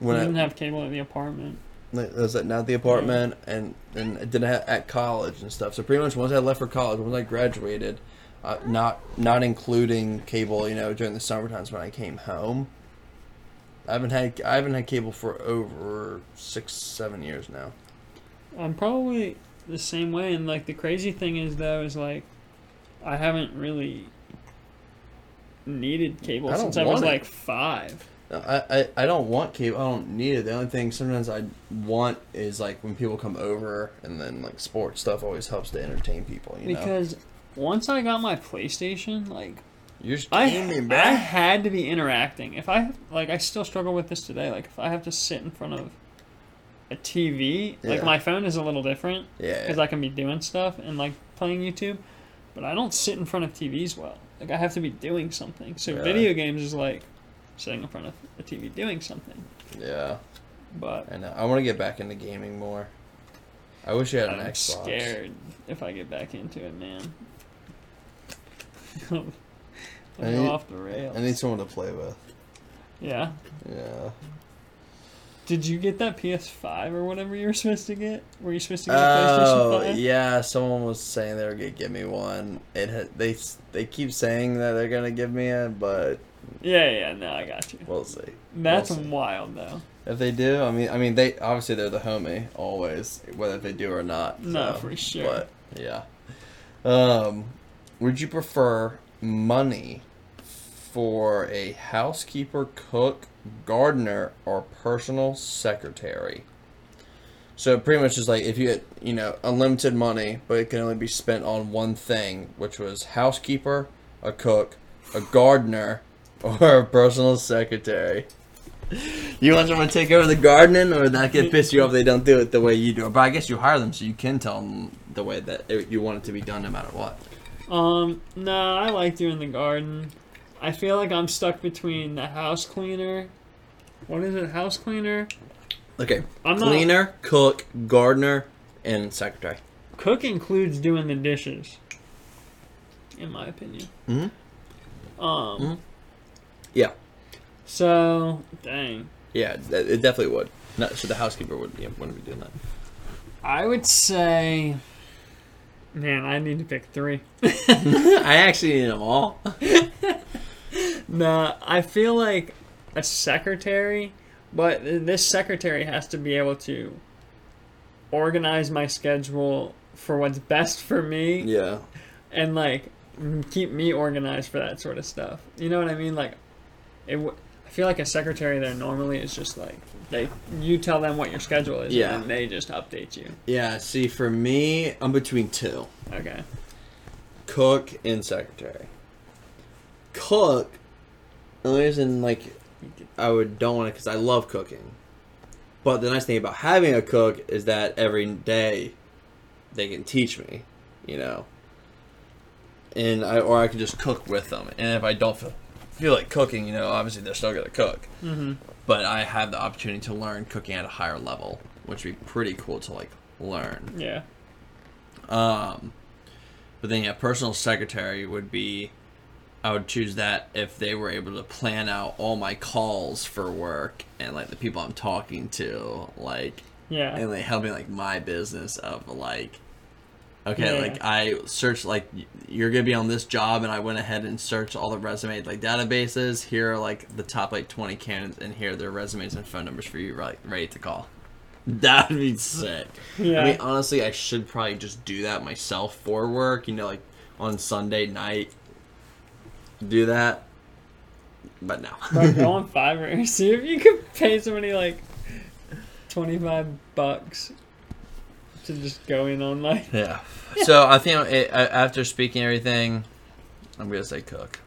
we When didn't I have cable at the apartment. like, was that not the apartment and and I didn't have at college and stuff. So pretty much once I left for college, once I graduated, uh, not not including cable, you know, during the summer times when I came home. I haven't had I haven't had cable for over six seven years now. I'm probably the same way, and like the crazy thing is though is like, I haven't really needed cable I since I was it. like five. I, I, I don't want cable. I don't need it. The only thing sometimes I want is like when people come over, and then like sports stuff always helps to entertain people. You know, Because once I got my PlayStation, like you're I, I had to be interacting. If I like, I still struggle with this today. Like, if I have to sit in front of a TV, like my phone is a little different Yeah, because I can be doing stuff and like playing YouTube, but I don't sit in front of TVs well. Like, I have to be doing something. So Yeah. video games is like sitting in front of a TV doing something. yeah. But I know. I want to get back into gaming more. I wish I had an I'm Xbox. scared if I get back into it, man. *laughs* *laughs* I need- off the rails. I need someone to play with. yeah. Yeah. Did you get that PS5 or whatever you were supposed to get? Were you supposed to get a PlayStation Oh 5? yeah, someone was saying they were gonna give me one. It ha- they they keep saying that they're gonna give me it, but Yeah, yeah, no, I got you. we'll see. That's we'll see. wild, though. If they do, I mean, I mean, they obviously they're the homie always, whether they do or not. No, for sure. But yeah, um, would you prefer money for a housekeeper, cook, gardener, or personal secretary? So pretty much is like if you had, you know, unlimited money, but it can only be spent on one thing, which was housekeeper, a cook, a gardener, *laughs* or a personal secretary. You want someone to take over the gardening, or that get pissed you off they don't do it the way you do it? But I guess you hire them so you can tell them the way that it, you want it to be done, no matter what. Um, no, I like doing the garden. I feel like I'm stuck between the house cleaner. What is it? House cleaner? Okay, I'm not- cleaner, cook, gardener, and secretary. Cook includes doing the dishes, in my opinion. Mhm. Um, Mhm. Yeah, so, dang. yeah, it definitely would. No, so the housekeeper would yeah, wouldn't be doing that. I would say. Man, I need to pick three. *laughs* I actually need them all. *laughs* Nah, I feel like a secretary, but this secretary has to be able to organize my schedule for what's best for me Yeah, and like keep me organized for that sort of stuff. You know what I mean? Like, it. W- I feel like a secretary there normally is just like they you tell them what your schedule is Yeah. and then they just update you. yeah. See, for me, I'm between two. Okay. cook and secretary. Cook, the only reason like I would don't want it because I love cooking. But the nice thing about having a cook is that every day they can teach me, you know. And I or I can just cook with them. And if I don't feel feel like cooking, you know, obviously they're still gonna cook. Mm-hmm. But I have the opportunity to learn cooking at a higher level, which would be pretty cool to like learn. Yeah. Um, but then yeah, personal secretary would be. I would choose that if they were able to plan out all my calls for work and like the people I'm talking to, like, Yeah. and they help me like my business of like, okay, Yeah. like I searched like you're gonna be on this job, and I went ahead and searched all the resume like databases. Here are like the top like 20 candidates, and here are their resumes and phone numbers for you, right ready to call. *laughs* That'd be sick. Yeah. I mean, honestly, I should probably just do that myself for work. You know, like on Sunday night, do that. But no. Bro, go *laughs* on Fiverr. See if you can pay somebody like twenty five bucks to just go in on like *laughs* yeah. So I think it, after speaking everything, I'm gonna say cook.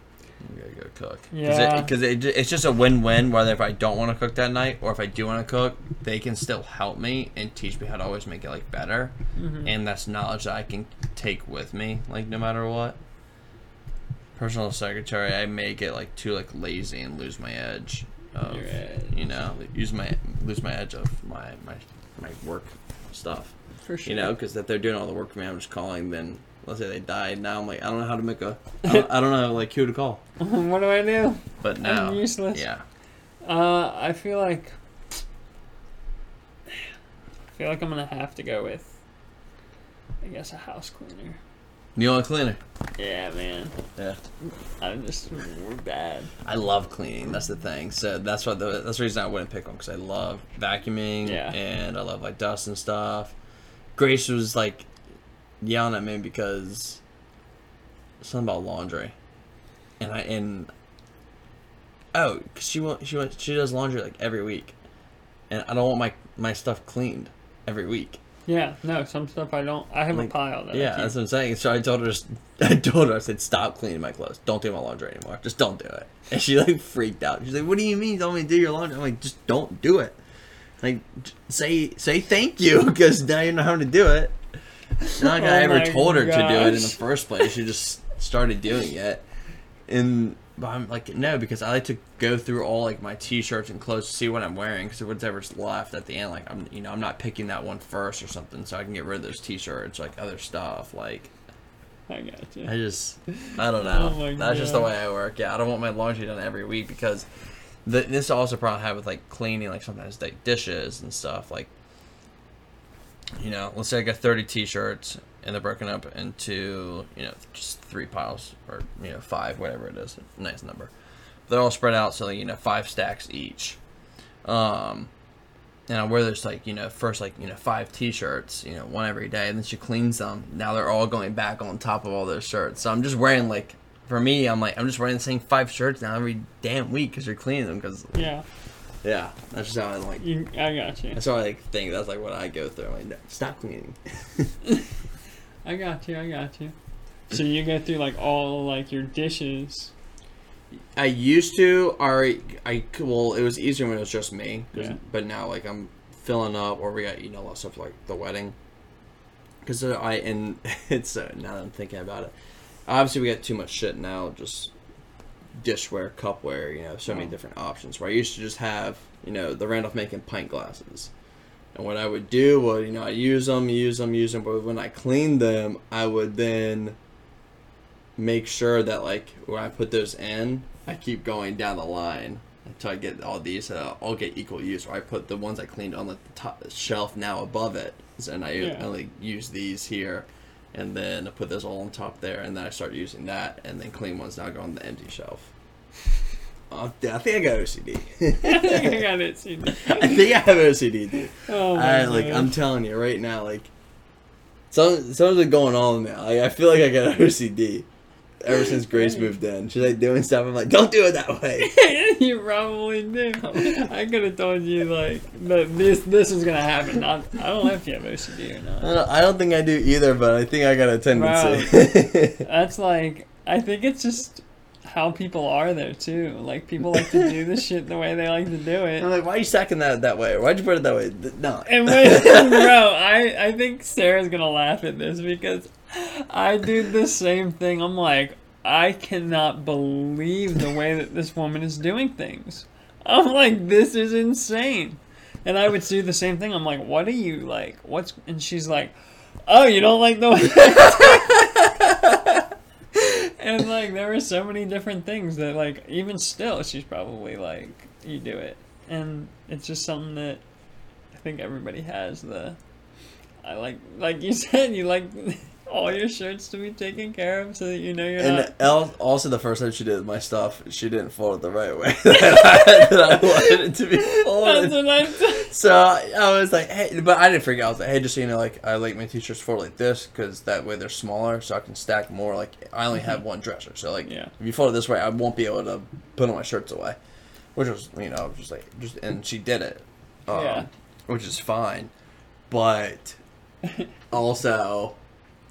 I'm gonna go cook. Yeah. Because it, it, it's just a win-win. Whether if I don't want to cook that night or if I do want to cook, they can still help me and teach me how to always make it like better. Mhm. And that's knowledge that I can take with me, like no matter what. personal secretary, I may get like too like lazy and lose my edge. Of, edge. You know, use my lose my edge of my my my work stuff. For sure. You know, because if they're doing all the work for me, I'm just calling. Then let's say they died. Now I'm like, I don't know how to make a. I don't, I don't know like who to call. *laughs* what do I do? But now, I'm useless. yeah, Uh, I feel like I feel like I'm gonna have to go with, I guess, a house cleaner. you want a cleaner? Yeah, man. Yeah. I'm just we're bad. I love cleaning. That's the thing. So that's why the that's the reason I wouldn't pick one because I love vacuuming Yeah. and I love like dust and stuff. Grace was like yelling at me because something about laundry, and I and oh, cause she want she wants she does laundry like every week, and I don't want my my stuff cleaned every week. Yeah, no, some stuff I don't. I have Like, a pile that. Yeah, that's what I'm saying. So I told her, *laughs* I told her, I said, stop cleaning my clothes. Don't do my laundry anymore. Just don't do it. And she like freaked out. She's like, what do you mean? Told me do your laundry. I'm like, just don't do it. Like, say say thank you *laughs* because now you know how to do it. Not like I Oh ever told her to do it in the first place. She just started doing it, and but I'm like, no, because I like to go through all like my t-shirts and clothes to see what I'm wearing because whatever's left at the end, like I'm, you know, I'm not picking that one first or something, so I can get rid of those t-shirts, like other stuff, like. I got you. I just, I don't know. Oh That's just the way I work. Yeah, I don't want my laundry done every week because the, this also probably have with like cleaning, like sometimes like dishes and stuff. Like, you know, let's say I got 30 t-shirts and they're broken up into, you know, just three piles or, you know, five, whatever it is. Nice number. They're all spread out, so, like, you know, five stacks each. Um, and where there's like you know first like you know five t-shirts you know one every day and then she cleans them now they're all going back on top of all those shirts so i'm just wearing like for me i'm like i'm just wearing the same five shirts now every damn week because you're cleaning them because Yeah, yeah that's just how i like you, I got you. that's how i like think that's like what i go through i'm like no, stop cleaning *laughs* I got you. I got you. So you go through like all like your dishes. I used to. I, I well, it was easier when it was just me. Yeah. But now, like, I'm filling up, or we got you know a lot of stuff like the wedding. Because I and *laughs* it's uh, now that I'm thinking about it, obviously we got too much shit now. Just dishware, cupware, you know, so many different options. Where I used to just have, you know, the Randolph making pint glasses. And what I would do was, you know, I use them, use them, use them. But when I cleaned them, I would then make sure that like when I put those in, I keep going down the line until I get all these. Uh, all get equal use. Or I put the ones I cleaned on the top shelf now above it, and I Yeah. only use these here, and then I put those all on top there, and then I start using that, and then clean ones now go on the empty shelf. Oh, I think I got OCD. I think I got. See. *laughs* I think I have OCD, dude. Oh my I like gosh. I'm telling you right now, like some something's going on now. Like I feel like I got *laughs* OCD ever since Grace moved in. She's like doing stuff. I'm like, don't do it that way. *laughs* you probably do. I could have told you like that this this is gonna happen. Not, I don't know if you have OCD or I not. don't, I don't think I do either, but I think I got a tendency. *laughs* That's like I think it's just how people are there too. Like people like to do the shit the way they like to do it. I'm like, why are you stacking that that way? Why'd you put it that way? No. And when, *laughs* bro, I I think Sarah's gonna laugh at this because I do the same thing. I'm like, I cannot believe the way that this woman is doing things. I'm like, this is insane. And I would do the same thing. I'm like, what are you like? What's and she's like, oh, you don't like the way. *laughs* and like, there were so many different things that like, even still, she's probably like, you do it, and it's just something that I think everybody has the. I like, like you *laughs* said, you like all your shirts to be taken care of so that you know you're And not. el- also, the first time she did my stuff, she didn't fold it the right way *laughs* that I wanted it to be folded. That's what I'm. So I was like, hey, but I didn't freak out. I was like, hey, just so you know, like I like my t-shirts folded like this because that way they're smaller, so I can stack more. Like I only have one dresser, so like Yeah. if you fold it this way, I won't be able to put all my shirts away, which was you know just like just and she did it, um, Yeah. which is fine, but *laughs* also.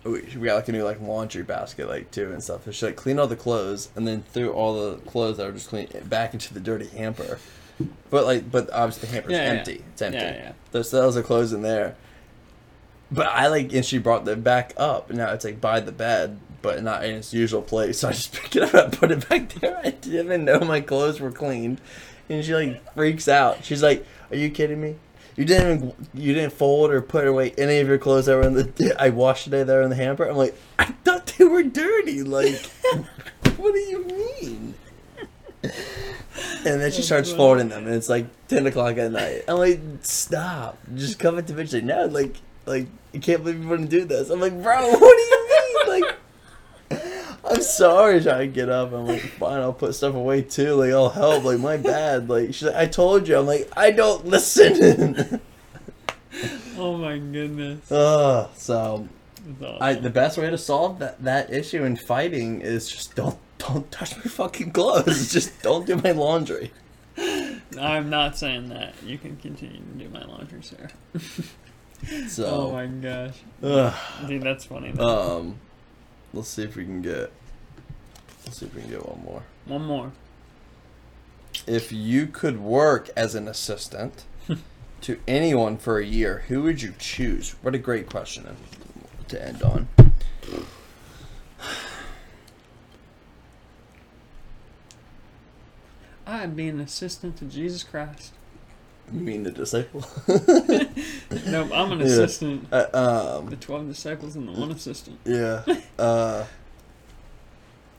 We, got like a new like laundry basket like too and stuff. So she like cleaned all the clothes and then threw all the clothes that were just clean back into the dirty hamper. But like, but obviously the hamper's Yeah, yeah. empty. It's empty. Yeah, yeah. There's those are clothes in there. But I like, and she brought them back up. and Now it's like by the bed, but not in its usual place. *laughs* So I just pick it up and put it back there. *laughs* I didn't even know my clothes were cleaned, and she like freaks out. She's like, "Are you kidding me? You didn't even you didn't fold or put away any of your clothes that were in the I washed today that were in the hamper." I'm like, "I thought they were dirty. Like, *laughs* what do you mean?" And then she oh, starts folding them, and it's like ten o'clock at night. I'm like, "Stop! Just come into bitch." Like, no, like, like you can't believe you wouldn't do this. I'm like, bro, what do you I'm sorry. Trying to get up. I'm like, fine, I'll put stuff away too. Like, I'll help. Like, my bad. Like, she's like, I told you. I'm like, I don't listen. *laughs* Oh my goodness. Ugh. So, awesome. I the best way to solve that that issue in fighting is just don't don't touch my fucking clothes. *laughs* just don't do my laundry. I'm not saying that. You can continue to do my laundry, sir. *laughs* So, Oh my gosh. ugh. Dude, that's funny. Though. um, let's see if we can get. Let's see if we can get one more. One more. If you could work as an assistant *laughs* to anyone for a year, who would you choose? What a great question to end on. I'd be an assistant to Jesus Christ. You mean the disciple? *laughs* Nope, I'm an *laughs* Yeah. assistant. uh, um, The 12 disciples and the one assistant. yeah. *laughs* Uh,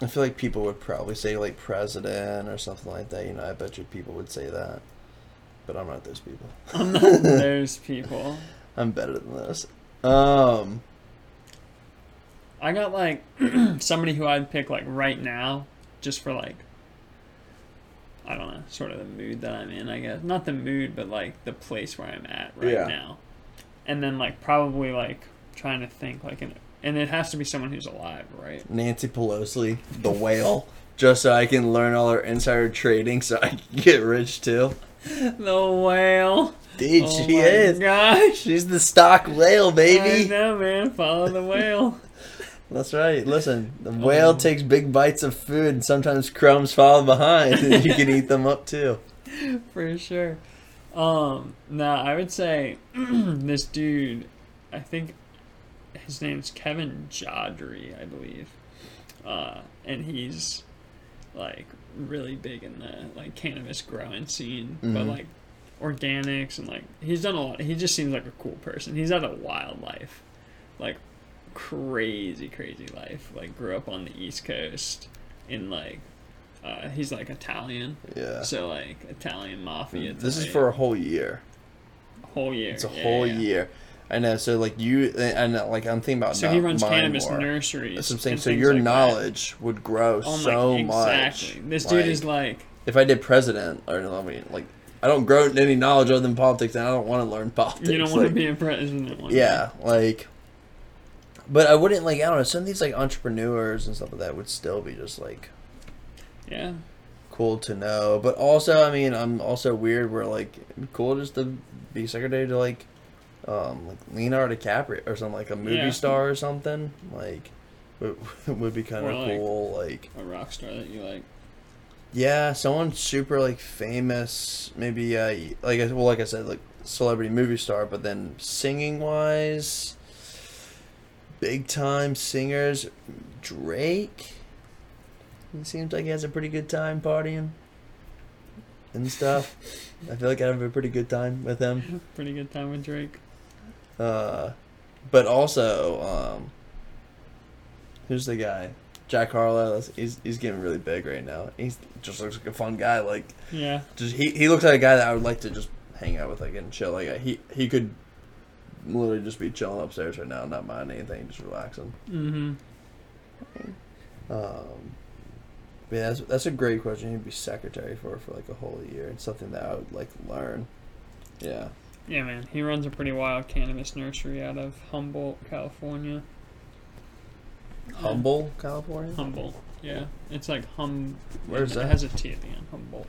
I feel like people would probably say like president or something like that. You know, I bet you people would say that, but I'm not those people. I'm not those people. I'm better than this. Um, I got like *clears throat* somebody who I'd pick like right now, just for like, I don't know, sort of the mood that I'm in, I guess. Not the mood, but like the place where I'm at right Yeah. now. And then like probably like trying to think like an, and it has to be someone who's alive, right? Nancy Pelosi, the whale, just so I can learn all her insider trading, so I can get rich too. *laughs* The whale. Dude, oh she is. Gosh. She's the stock whale, I baby. know, man. Follow the whale. *laughs* That's right. Listen, the whale Oh. takes big bites of food, and sometimes crumbs follow behind, and *laughs* you can eat them up too. *laughs* for sure. Um, now I would say *clears throat* this dude, I think his name's Kevin Jodrey, I believe, uh, and he's like really big in the like cannabis growing scene, but Mhm. like organics and like he's done a lot. He just seems like a cool person. He's had a wild life, like crazy, crazy life. Like grew up on the East Coast in like. Uh, he's like Italian, Yeah. so like Italian mafia. This is for a whole year. A whole year. It's a Yeah, whole yeah. year. I know. So like you, and like I'm thinking about. So he runs cannabis more. nurseries. That's what I'm saying. So your like that. knowledge would grow Oh so much. exactly. This dude is like, If I did president, or I mean, like, I don't grow any knowledge other than politics, and I don't want to learn politics. you don't want like, to be a president. Day. Yeah, like, but I wouldn't like. I don't know. Some of these like entrepreneurs and stuff like that would still be just like Yeah. cool to know. But also, I mean, I'm also weird. Where like cool just to be secretary to like, um, like Leonardo DiCaprio or something like a movie Yeah. star or something. Like, would, *laughs* would be kind Or, of like- cool. Like, A rock star that you like. yeah, someone super like famous. Maybe uh, like well, like I said, like celebrity movie star. But then singing wise, big time singers, Drake. He seems like he has a pretty good time partying and stuff. I feel like I have a pretty good time with him. *laughs* Pretty good time with Drake. Uh, but also, um, who's the guy? Jack Harlow. He's he's getting really big right now. He's just looks like a fun guy. Like Yeah. just he, he looks like a guy that I would like to just hang out with, like and chill. Like he he could literally just be chilling upstairs right now, not mind anything, just relaxing. Mm-hmm. Um, but yeah, that's that's a great question. You'd be secretary for for like a whole year. It's something that I would like learn. Yeah. Yeah, man. He runs a pretty wild cannabis nursery out of Humboldt, California. Humble, California. Humboldt. Yeah. It's like hum. Where's it, that? It has a T at the end. Humboldt.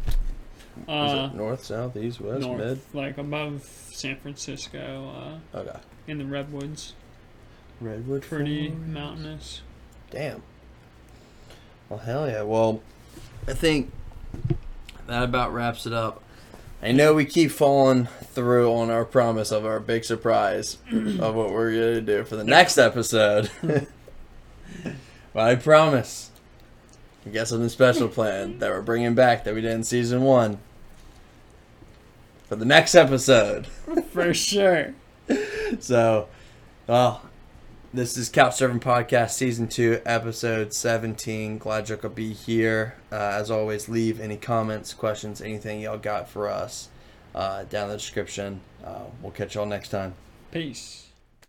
Uh, north, south, east, west, north, mid? like above San Francisco, uh, Okay. in the redwoods. Redwood. Pretty Forest. mountainous. Damn. Well, hell yeah. Well, I think that about wraps it up. I know we keep falling through on our promise of our big surprise *clears throat* of what we're going to do for the next episode. *laughs* But I promise, we got something special planned that we're bringing back that we did in season one for the next episode. *laughs* For sure. *laughs* So, well, this is Couch Surfing Podcast Season 2, Episode 17. Glad you could be here. Uh, as always, leave any comments, questions, anything y'all got for us uh, down in the description. Uh, we'll catch y'all next time. Peace.